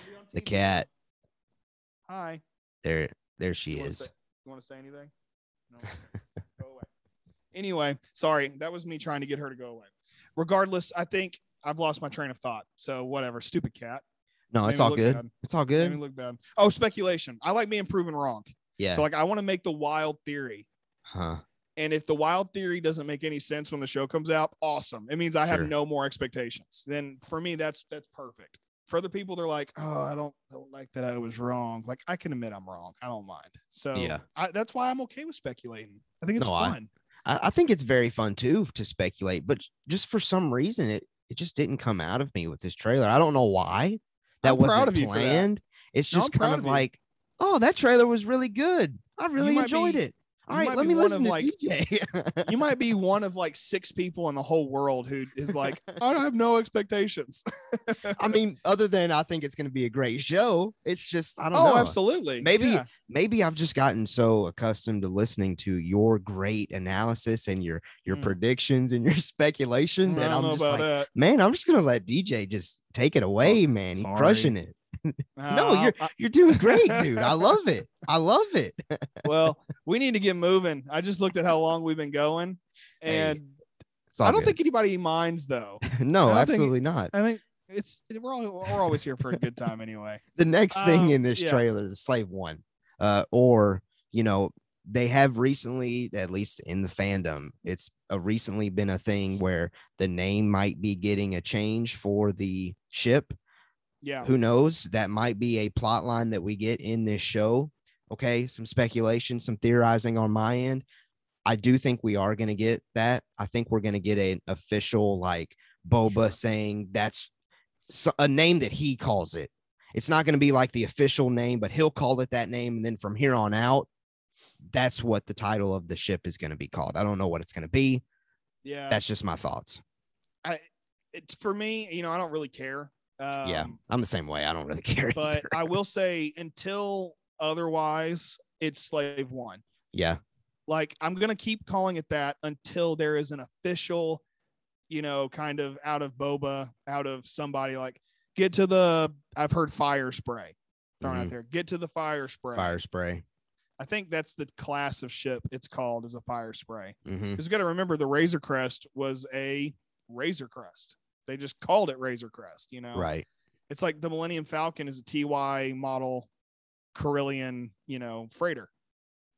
S4: You wanna be on
S3: the cat,
S4: Hi.
S3: there, there she
S4: You
S3: is.
S4: say- you want to say anything? No. go away. Anyway, sorry, that was me trying to get her to go away. Regardless, I think I've lost my train of thought. So whatever, stupid cat.
S3: No,
S4: Made
S3: it's
S4: me
S3: all
S4: look
S3: good.
S4: bad.
S3: It's all
S4: Made me
S3: good.
S4: look bad. Oh, speculation. I like being proven wrong.
S3: Yeah.
S4: So like I want to make the wild theory.
S3: huh.
S4: And if the wild theory doesn't make any sense when the show comes out, awesome. It means I have
S3: Sure.
S4: no more expectations. Then for me, that's that's perfect. For other people, they're like, oh, I don't don't like that I was wrong. Like I can admit I'm wrong. I don't mind. So
S3: Yeah.
S4: I, that's why I'm okay with speculating. I think it's
S3: No, I-
S4: fun.
S3: I, I think it's very fun too to speculate, but just for some reason, it it just didn't come out of me with this trailer. I don't know why. That
S4: I'm
S3: wasn't
S4: for that.
S3: planned. It's just
S4: I'm
S3: kind
S4: of
S3: of
S4: you.
S3: like, oh, that trailer was really good. I really enjoyed
S4: be-
S3: it. All
S4: you
S3: right, let me listen to
S4: like-
S3: DJ.
S4: you might be one of like six people in the whole world who is like, I don't have no expectations.
S3: I mean, other than I think it's going to be a great show, it's just I don't
S4: oh,
S3: know.
S4: absolutely.
S3: Maybe
S4: Yeah.
S3: maybe I've just gotten so accustomed to listening to your great analysis and your your
S4: Hmm.
S3: predictions and your speculation
S4: I
S3: that I'm just like,
S4: that.
S3: man, I'm just gonna let DJ just take it away, man. He's crushing it. No,
S4: Uh,
S3: you're you're doing great, dude. I love it. I love it.
S4: well, we need to get moving. I just looked at how long we've been going, and
S3: all
S4: I don't
S3: good.
S4: think anybody minds though.
S3: no,
S4: don't think-
S3: absolutely not.
S4: I think it's we're all, we're always here for a good time anyway.
S3: The next thing
S4: Um,
S3: in this
S4: yeah.
S3: trailer is Slave One, uh, or you know, they have recently, at least in the fandom, it's a recently been a thing where the name might be getting a change for the ship.
S4: Yeah.
S3: Who knows? That might be a plot line that we get in this show. Okay, some speculation, some theorizing on my end. I do think we are going to get that. I think we're going to get an official like Boba
S4: Sure.
S3: saying that's a name that he calls it. It's not going to be like the official name, but he'll call it that name. And then from here on out, that's what the title of the ship is going to be called. I don't know what it's going to be.
S4: Yeah.
S3: That's just my thoughts.
S4: I, it's for me. You know, I don't really care. Um,
S3: yeah, I'm the same way. I don't really care.
S4: But
S3: either.
S4: I will say, until otherwise, it's Slave One.
S3: yeah,
S4: like i'm gonna keep calling it that until there is an official you know kind of out of boba out of somebody like get to the i've heard Firespray thrown out
S3: Mhm.
S4: there get to the Firespray
S3: fire spray.
S4: I think that's the class of ship it's called as a Firespray.
S3: Mhm.
S4: Because you got to remember the Razor Crest was a Razor Crest. They just called it Razor Crest. You know,
S3: Right.
S4: It's like the Millennium Falcon is a TY model Corellian, you know, freighter.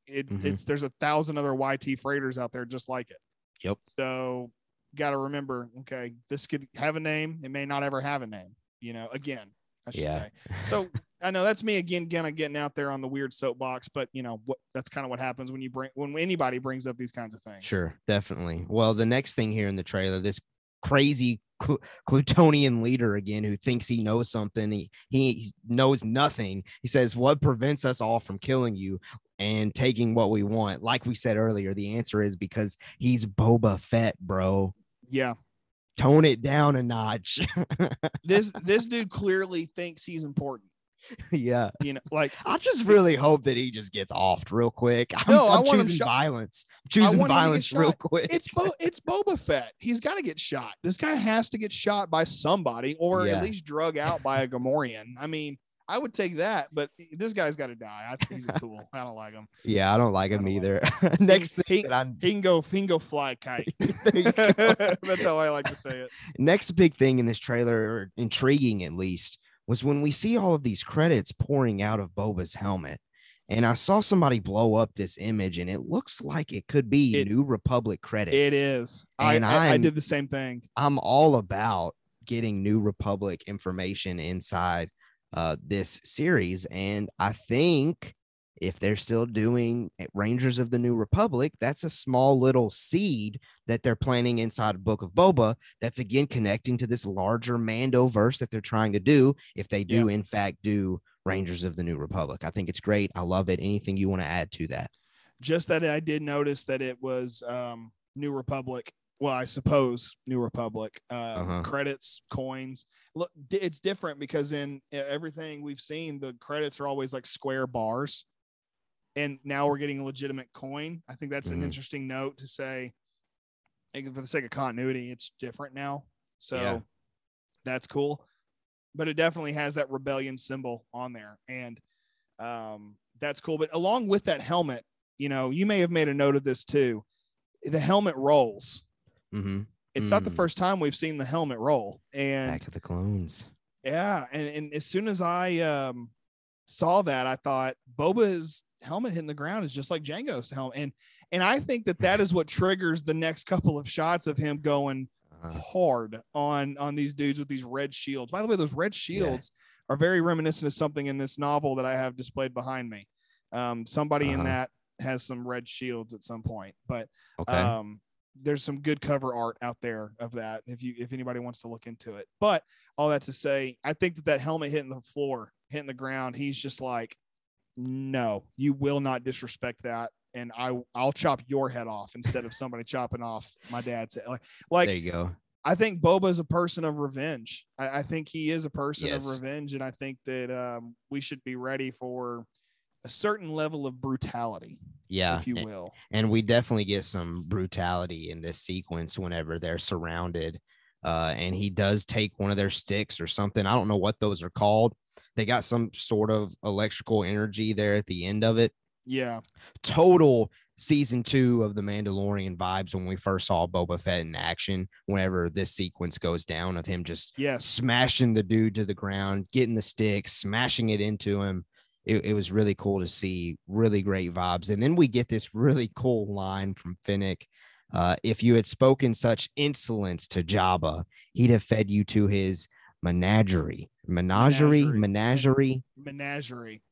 S4: It,
S3: Mhm.
S4: It's there's a thousand other YT freighters out there just like it.
S3: Yep.
S4: So got to remember, okay, this could have a name. It may not ever have a name. You know, again, I should
S3: Yeah.
S4: say. So I know that's me again, kind of getting out there on the weird soapbox, but you know what? That's kind of what happens when you bring when anybody brings up these kinds of things.
S3: Sure, definitely. Well, the next thing here in the trailer, this crazy Cl- Klatooinian leader again who thinks he knows something. He, he knows nothing. He says, What prevents us all from killing you and taking what we want? Like we said earlier, the answer is because he's Boba Fett, bro.
S4: Yeah.
S3: Tone it down a notch.
S4: This this dude clearly thinks he's important.
S3: yeah.
S4: You know, like
S3: I just really hope that he just gets offed real quick. I'm,
S4: No, I
S3: I'm
S4: want
S3: choosing violence. I'm choosing
S4: want him to get
S3: violence real quick.
S4: it's Bo- it's Boba Fett. He's got to get shot. This guy has to get shot by somebody, or
S3: Yeah.
S4: at least drug out by a Gamorrean. I mean, I would take that, but this guy's got to die. I think he's a tool. I don't like him.
S3: yeah, I don't like
S4: I
S3: him
S4: don't
S3: either. Next thing
S4: he-
S3: that I
S4: He can go. He can go fly kite.
S3: There you go.
S4: That's how I like to say it.
S3: next big thing in this trailer, or intriguing at least, was when we see all of these credits pouring out of Boba's helmet. And I saw somebody blow up this image, and it looks like it could be
S4: It-
S3: New Republic credits.
S4: It is. I,
S3: And
S4: I, I
S3: I'm-
S4: did the same thing.
S3: I'm all about getting New Republic information inside uh, this series. And I think if they're still doing Rangers of the New Republic, that's a small little seed that they're planting inside Book of Boba. That's again connecting to this larger Mando verse that they're trying to do. If they do, in fact, do Rangers of the New Republic, I think it's great. I love it. Anything you want to add to that?
S4: Just that I did notice that it was um, New Republic. Well, I suppose New Republic uh,
S3: Uh-huh.
S4: credits, coins. Look, it's different because in everything we've seen, the credits are always like square bars, and now we're getting a legitimate coin. I think that's an
S3: Mhm.
S4: interesting note to say. For the sake of continuity, it's different now, so
S3: Yeah.
S4: that's cool. But it definitely has that rebellion symbol on there, and um, that's cool. But along with that helmet, you know, you may have made a note of this too. The helmet rolls.
S3: Mm-hmm.
S4: It's not the
S3: Mm.
S4: first time we've seen the helmet roll, and
S3: Back to the clones.
S4: yeah, and, and as soon as I um, saw that, I thought Boba's helmet hitting the ground is just like Jango's helmet, and and I think that that is what triggers the next couple of shots of him going
S3: Uh,
S4: hard on on these dudes with these red shields. By the way, those red shields are very reminiscent of something in this novel that I have displayed behind me. Um, somebody in
S3: Uh-huh.
S4: that has some red shields at some point, but
S3: okay.
S4: um, there's some good cover art out there of that if you if anybody wants to look into it. But all that to say, I think that that helmet hitting the floor, hitting the ground, he's just like, no, you will not disrespect that. And I, I'll chop your head off instead of somebody chopping off my dad's head. Like, like
S3: there you go.
S4: I think Boba is a person of revenge. I, I think he is a person
S3: Yes.
S4: of revenge, and I think that um, we should be ready for a certain level of brutality,
S3: Yeah.
S4: if you will.
S3: and we definitely get some brutality in this sequence whenever they're surrounded uh, and he does take one of their sticks or something i don't know what those are called they got some sort of electrical energy there at the end of it
S4: Yeah,
S3: total season two of the mandalorian vibes when we first saw boba fett in action whenever this sequence goes down of him just
S4: yes,
S3: smashing the dude to the ground, getting the stick, smashing it into him. It, it was really cool to see, really great vibes. And then we get this really cool line from Fennec. Uh, if you had spoken such insolence to Jabba, he'd have fed you to his menagerie. Menagerie,
S4: Menagerie.
S3: menagerie.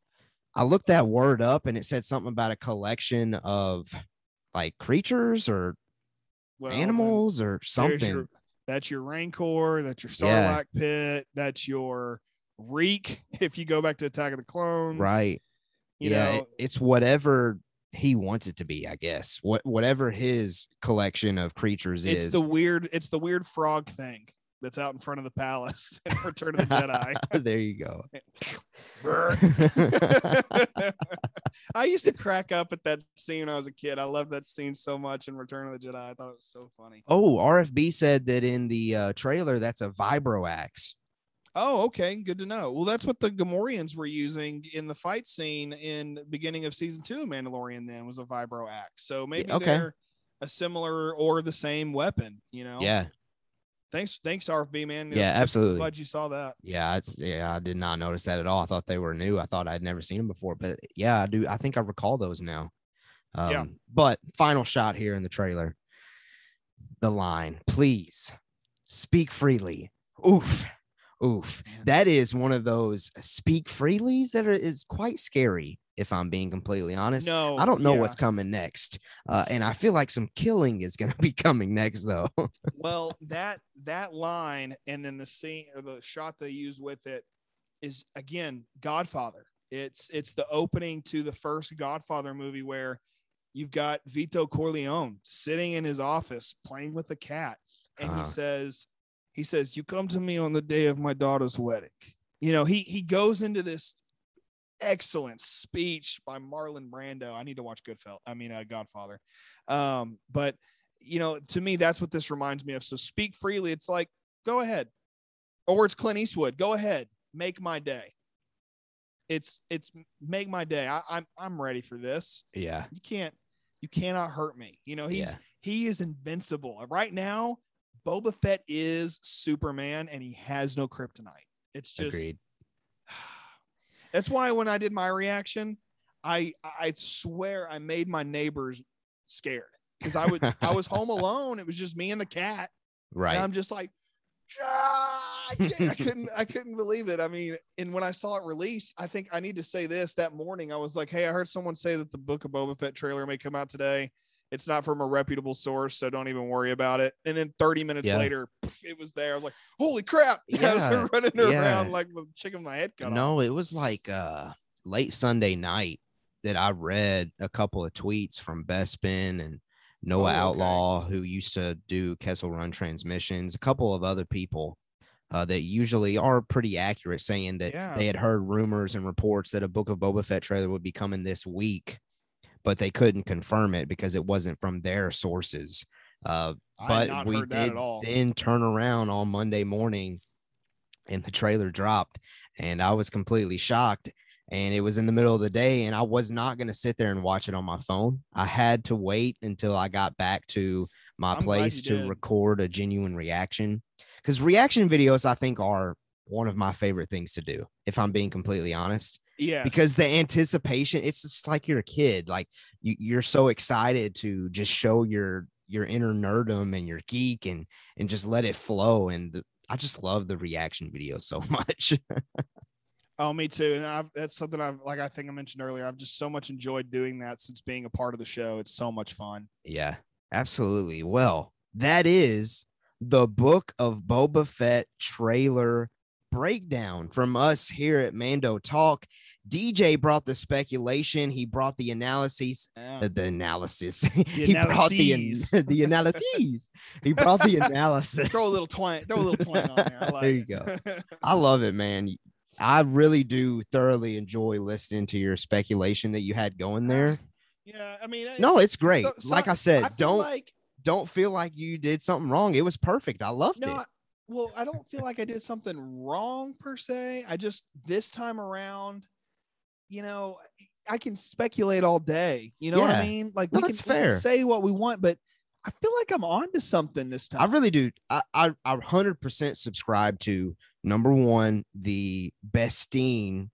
S3: I looked that word up and it said something about a collection of like creatures or
S4: Well,
S3: animals or something.
S4: your- that's your Rancor. That's your
S3: Yeah.
S4: Sarlacc pit. That's your Reek. If you go back to Attack of the Clones,
S3: right.
S4: You
S3: yeah,
S4: know,
S3: it- it's whatever he wants it to be, I guess. What whatever his collection of creatures
S4: it's
S3: is.
S4: the weird. It's the weird frog thing that's out in front of the palace in Return of the Jedi.
S3: there you go.
S4: I used to crack up at that scene when I was a kid. I loved that scene so much in Return of the Jedi. I thought it was so funny.
S3: oh, RFB said that in the uh, trailer that's a vibro axe.
S4: Oh, okay, good to know. Well, that's what the Gamorreans were using in the fight scene in beginning of season two of Mandalorian. Then was a vibro axe, so maybe
S3: okay.
S4: they're a similar or the same weapon. You know.
S3: Yeah,
S4: Thanks, thanks, RFB man.
S3: Yeah, absolutely.
S4: Glad you saw that.
S3: yeah, it's yeah. I did not notice that at all. I thought they were new. I thought I'd never seen them before, but yeah, I do. I think I recall those now. Um,
S4: Yeah.
S3: But final shot here in the trailer. The line, please speak freely. Oof, oof. That is one of those speak freelys that are, is quite scary. If I'm being completely honest,
S4: No,
S3: I don't know
S4: yeah.
S3: what's coming next, uh, and I feel like some killing is going to be coming next, though.
S4: well that that line and then the scene or the shot they used with it is again godfather it's it's the opening to the first godfather movie where you've got vito corleone sitting in his office playing with a cat and
S3: Uh-huh.
S4: he says he says you come to me on the day of my daughter's wedding you know he he goes into this excellent speech by marlon brando i need to watch goodfellas i mean uh, godfather um but you know, to me, that's what this reminds me of. So speak freely. It's like, go ahead. Or it's Clint Eastwood. Go ahead. Make my day. It's it's make my day. I, I'm I'm ready for this.
S3: yeah,
S4: You can't you cannot hurt me. You know, he's
S3: yeah,
S4: he is invincible. Right now, Boba Fett is Superman and he has no kryptonite. It's just
S3: agreed.
S4: that's why when I did my reaction, I I swear I made my neighbors scared because I would I was home alone. It was just me and the cat,
S3: Right.
S4: and I'm just like, "Ah," I, I couldn't I couldn't believe it. I mean, and when I saw it released, I think I need to say this. That morning, I was like, hey, I heard someone say that the Book of Boba Fett trailer may come out today. It's not from a reputable source, so don't even worry about it. And then 30 minutes
S3: Yeah.
S4: later, poof, it was there. I was like, holy crap. I was
S3: Yeah,
S4: running
S3: yeah.
S4: around like the chicken my head cut off.
S3: No, it was like uh late Sunday night that I read a couple of tweets from Bespin and Noah
S4: Oh, okay.
S3: Outlaw, who used to do Kessel Run transmissions, a couple of other people uh, that usually are pretty accurate, saying that
S4: Yeah.
S3: they had heard rumors and reports that a Book of Boba Fett trailer would be coming this week, but they couldn't confirm it because it wasn't from their sources. Uh, but we did then turn around on Monday morning and the trailer dropped and I was completely shocked and it was in the middle of the day and I was not going to sit there and watch it on my phone. I had to wait until I got back to my
S4: I'm
S3: place to
S4: did.
S3: record a genuine reaction cuz reaction videos I think are one of my favorite things to do if I'm being completely honest
S4: Yeah.
S3: because the anticipation it's just like you're a kid like you, you're so excited to just show your your inner nerdum and your geek and and just let it flow and the, i just love the reaction videos so much
S4: Oh, me too. And I've, that's something I've like I think I mentioned earlier. I've just so much enjoyed doing that since being a part of the show. It's so much fun.
S3: yeah absolutely well that is the book of boba fett trailer breakdown from us here at mando talk dj brought the speculation he brought the analyses
S4: Yeah.
S3: the, the analysis. he brought the the analyses. he brought the analysis.
S4: throw a little twang, throw a little twang on there. I like
S3: There you
S4: it.
S3: I love it, man. I really do thoroughly enjoy listening to your speculation that you had going there.
S4: Ah, yeah, I mean,
S3: No, it's great.
S4: so-
S3: like I said,
S4: I
S3: don't
S4: like
S3: don't feel like you did something wrong. It was perfect. I loved
S4: no.
S3: it.
S4: Well, I don't feel like I did something wrong per se. I just this time around, you know, I can speculate all day. You know what I mean? Like
S3: No,
S4: we, can,
S3: that's
S4: we can say what we want, but I feel like I'm on to something this time.
S3: I really do. I I I 100% subscribe to number one, the Bestine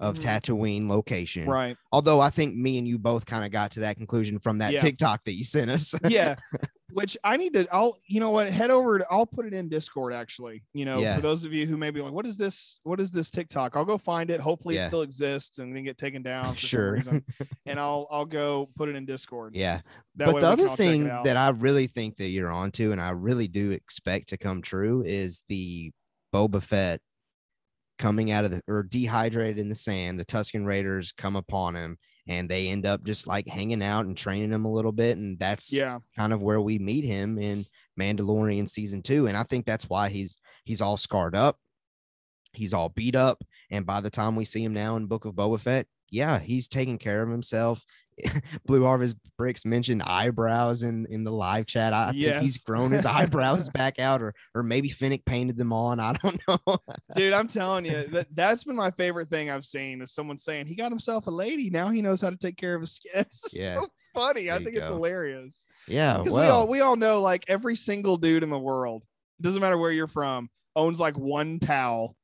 S3: of
S4: Mhm.
S3: Tatooine location.
S4: right.
S3: Although I think me and you both kind of got to that conclusion from that
S4: Yeah.
S3: TikTok that you sent us.
S4: yeah which i need to i'll you know what head over to i'll put it in discord actually you know
S3: Yeah.
S4: for those of you who may be like what is this what is this tiktok i'll go find it hopefully it still exists and then get taken down for
S3: Sure.
S4: some reason and i'll i'll go put it in discord
S3: yeah.
S4: that
S3: but the other
S4: all check it
S3: thing that I really think that you're onto, and I really do expect to come true, is the Boba Fett coming out of the or dehydrated in the sand. The Tusken Raiders come upon him, and they end up just like hanging out and training him a little bit, and that's
S4: yeah
S3: kind of where we meet him in Mandalorian season two. And I think that's why he's he's all scarred up, he's all beat up, and by the time we see him now in Book of Boba Fett, yeah, he's taking care of himself. Blue Harvest Bricks mentioned eyebrows in in the live chat. I, I think he's grown his eyebrows back out, or or maybe Fennec painted them on. I don't know.
S4: Dude, I'm telling you, that that's been my favorite thing I've seen is someone saying he got himself a lady. Now he knows how to take care of his skin.
S3: Yeah.
S4: so funny. I
S3: There you
S4: think it's hilarious.
S3: yeah,
S4: Because we all we all know like every single dude in the world, doesn't matter where you're from, owns like one towel.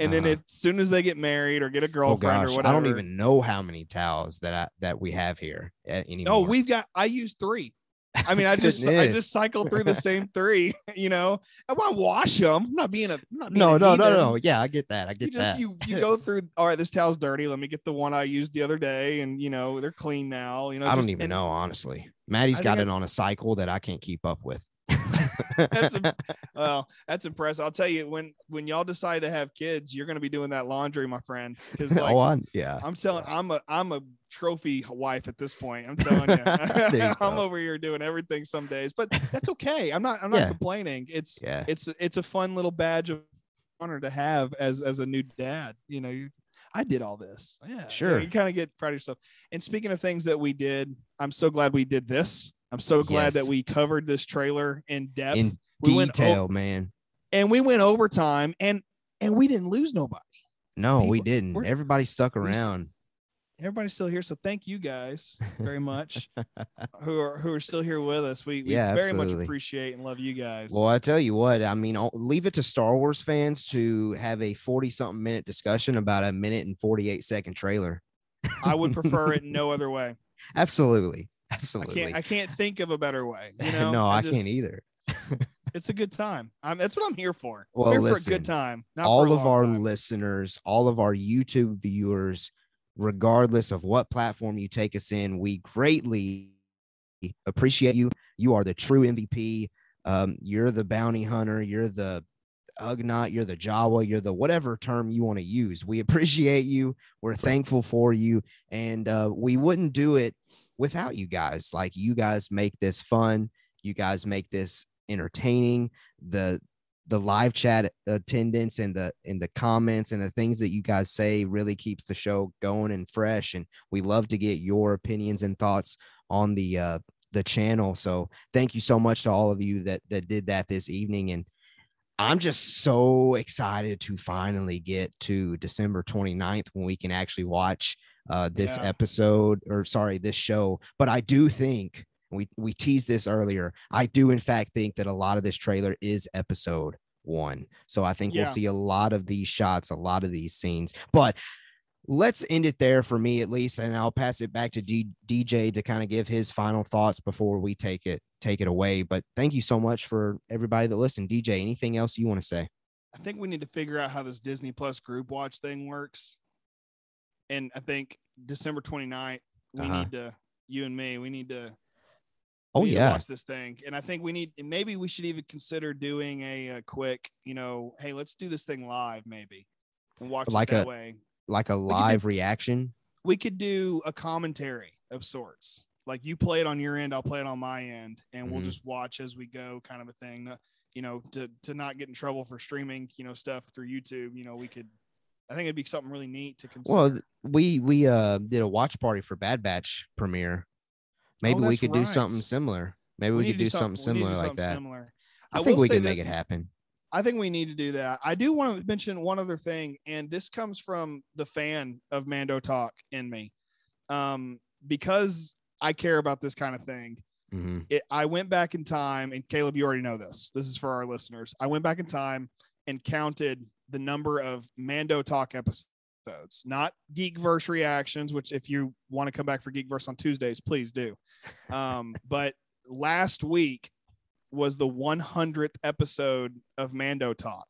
S4: And then
S3: Uh-huh.
S4: as soon as they get married or get a
S3: oh
S4: girlfriend
S3: gosh,
S4: or whatever.
S3: I don't even know how many towels that I that we have here anymore.
S4: Oh, we've got I use three. I mean, I just I just cycled through the same three, you know. I want to wash them. I'm not being a not being
S3: no,
S4: a
S3: no, no,
S4: heathen.
S3: no. Yeah, I get that. I get
S4: you just
S3: that.
S4: you you go through all right this towel's dirty let me get the one i used the other day and you know they're clean now you know
S3: I don't even
S4: and
S3: know honestly. Maddie's
S4: I
S3: got it on a cycle that I can't keep up with.
S4: That's a- well that's impressive i'll tell you when when y'all decide to have kids you're going to be doing that laundry my friend because oh, like
S3: oh, I, yeah.
S4: i'm telling i'm a i'm a trophy wife at this point i'm telling you
S3: you
S4: i'm
S3: go.
S4: over here doing everything some days but that's okay i'm not i'm not
S3: Yeah.
S4: complaining it's
S3: Yeah.
S4: it's it's a fun little badge of honor to have as as a new dad you know you i did all this yeah you
S3: Sure.
S4: you kind of get proud of yourself and speaking of things that we did i'm so glad we did this i'm so glad that we covered this trailer in depth
S3: In
S4: we went o-
S3: detail, man.
S4: and we went overtime and and we didn't lose nobody
S3: No, we didn't. Everybody stuck
S4: we st-
S3: around.
S4: everybody's still here so thank you guys very much uh, who are who are still here with us we, we
S3: Yeah,
S4: very much appreciate and love you guys
S3: Well, I tell you what, I mean, I'll leave it to Star Wars fans to have a 40 something minute discussion about a minute and 48 second trailer.
S4: i would prefer it no other way
S3: Absolutely.
S4: i
S3: Absolutely.
S4: can't i can't think of a better way you know
S3: no, I,
S4: just-
S3: can't either.
S4: it's a good time. I'm, that's what I'm here for.
S3: Well,
S4: here for a good time. Not
S3: all of our
S4: time.
S3: listeners, all of our YouTube viewers, regardless of what platform you take us in, we greatly appreciate you. You are the true MVP. Um, you're the bounty hunter. You're the Ugnaught. You're the Jawa. You're the whatever term you want to use. We appreciate you. We're thankful for you. And uh, we wouldn't do it without you guys. Like, you guys make this fun. You guys make this entertaining. The the live chat attendance and the and the comments and the things that you guys say really keeps the show going and fresh and we love to get your opinions and thoughts on the uh the channel so thank you so much to all of you that that did that this evening and i'm just so excited to finally get to december 29th when we can actually watch uh this
S4: Yeah.
S3: episode or sorry this show but i do think we we teased this earlier. I do in fact think that a lot of this trailer is episode one. So I think
S4: Yeah.
S3: we'll see a lot of these shots, a lot of these scenes. But let's end it there for me at least, and I'll pass it back to D- DJ to kind of give his final thoughts before we take it take it away. But thank you so much for everybody that listened. DJ, anything else you want to say?
S4: I think we need to figure out how this Disney Plus group watch thing works. And I think December 29th, we
S3: Uh-huh.
S4: need to, you and me, we need to,
S3: Oh
S4: we
S3: yeah,
S4: watch this thing. And I think we need, maybe we should even consider doing a, a quick, you know, hey, let's do this thing live, maybe, and watch
S3: Like
S4: it that
S3: a-
S4: way.
S3: like a
S4: could do-
S3: live reaction.
S4: we could do a commentary of sorts. Like you play it on your end, I'll play it on my end, and we'll
S3: Mhm.
S4: just watch as we go, kind of a thing. You know, to to not get in trouble for streaming, you know, stuff through YouTube. You know, we could. I think it'd be something really neat to consider.
S3: Well, we we uh did a watch party for Bad Batch premiere. Maybe we
S4: Oh, that's
S3: could do something similar. Maybe we,
S4: need
S3: could do something
S4: we to
S3: similar
S4: do
S3: like that.
S4: Similar.
S3: I,
S4: I
S3: think we can make it happen.
S4: I think we need to do that. I do want to mention one other thing, and this comes from the fan of Mando Talk in me, um, because I care about this kind of thing.
S3: hmm
S4: it, I went back in time, and Caleb, you already know this. This is for our listeners. I went back in time and counted the number of Mando Talk episodes, not Geekverse reactions. Which, if you want to come back for Geekverse on Tuesdays, please do. Um, but last week was the 100th episode of Mando Talk.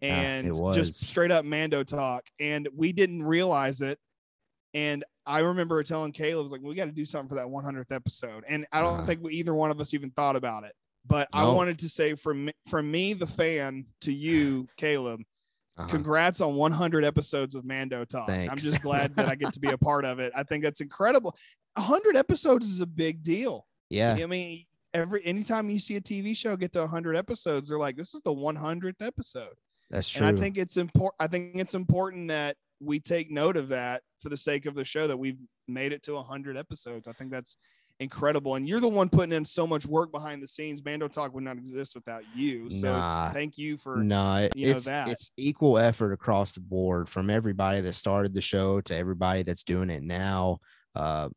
S4: And just straight up Mando talk, and we didn't realize it. And I remember telling Caleb, I was like, we got to do something for that 100th episode. And I don't
S3: Uh-huh.
S4: think we, either one of us even thought about it. But I wanted to say from me, from me, the fan, to you, Caleb,
S3: Uh-huh.
S4: congrats on 100 episodes of Mando Talk. I'm just glad that I get to be a part of it. I think that's incredible. 100 episodes is a big deal.
S3: Yeah,
S4: I mean, every anytime you see a TV show get to 100 episodes, they're like, this is the 100th episode.
S3: that's true.
S4: And I think it's important. I think it's important that we take note of that for the sake of the show that we've made it to 100 episodes. I think that's incredible. And you're the one putting in so much work behind the scenes. Mando Talk would not exist without you. So
S3: Nah.
S4: it's, thank you for
S3: no,
S4: you know,
S3: it's
S4: that.
S3: it's equal effort across the board from everybody that started the show to everybody that's doing it now. Uh,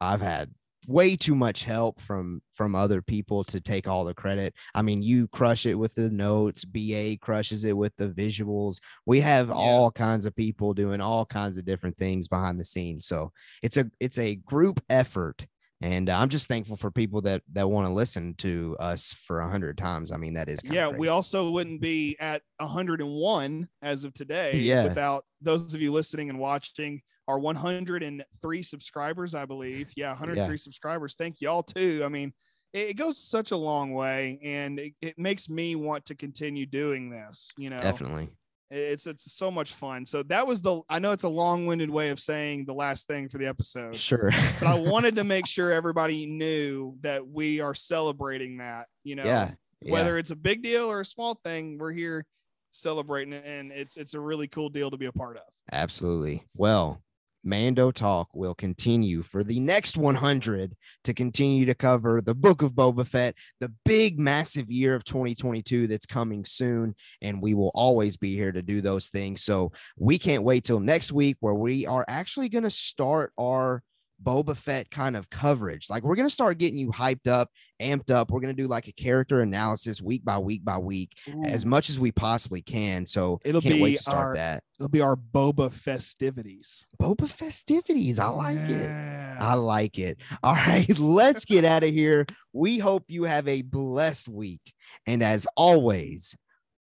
S3: I've had way too much help from from other people to take all the credit. I mean, you crush it with the notes, BA crushes it with the visuals. We have all kinds of people doing all kinds of different things behind the scenes. So it's a it's a group effort. And uh, I'm just thankful for people that that want to listen to us for a hundred times. I mean, that is
S4: yeah, we also wouldn't be at 101 as of today
S3: Yeah.
S4: without those of you listening and watching our 103 subscribers, I believe. Yeah, 103 subscribers. Thank y'all too. I mean, it, it goes such a long way and it, it makes me want to continue doing this, you know.
S3: definitely.
S4: It's it's so much fun. So that was the I know it's a long-winded way of saying the last thing for the episode
S3: Sure.
S4: but I wanted to make sure everybody knew that we are celebrating that, you know,
S3: yeah. yeah.
S4: whether it's a big deal or a small thing, we're here celebrating it. And it's, it's a really cool deal to be a part of.
S3: Absolutely. Well, Mando Talk will continue for the next 100 to continue to cover the book of Boba Fett, the big, massive year of 2022 that's coming soon. And we will always be here to do those things. So we can't wait till next week where we are actually going to start our Boba Fett kind of coverage. Like we're going to start getting you hyped up, amped up. We're going to do like a character analysis week by week by week as much as we possibly can. So
S4: It'll
S3: can't
S4: be
S3: wait to start
S4: our-
S3: that.
S4: It'll be our Boba festivities.
S3: Boba festivities. I like it. I like it. All right, let's get out of here. We hope you have a blessed week. And as always,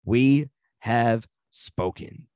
S3: we have spoken.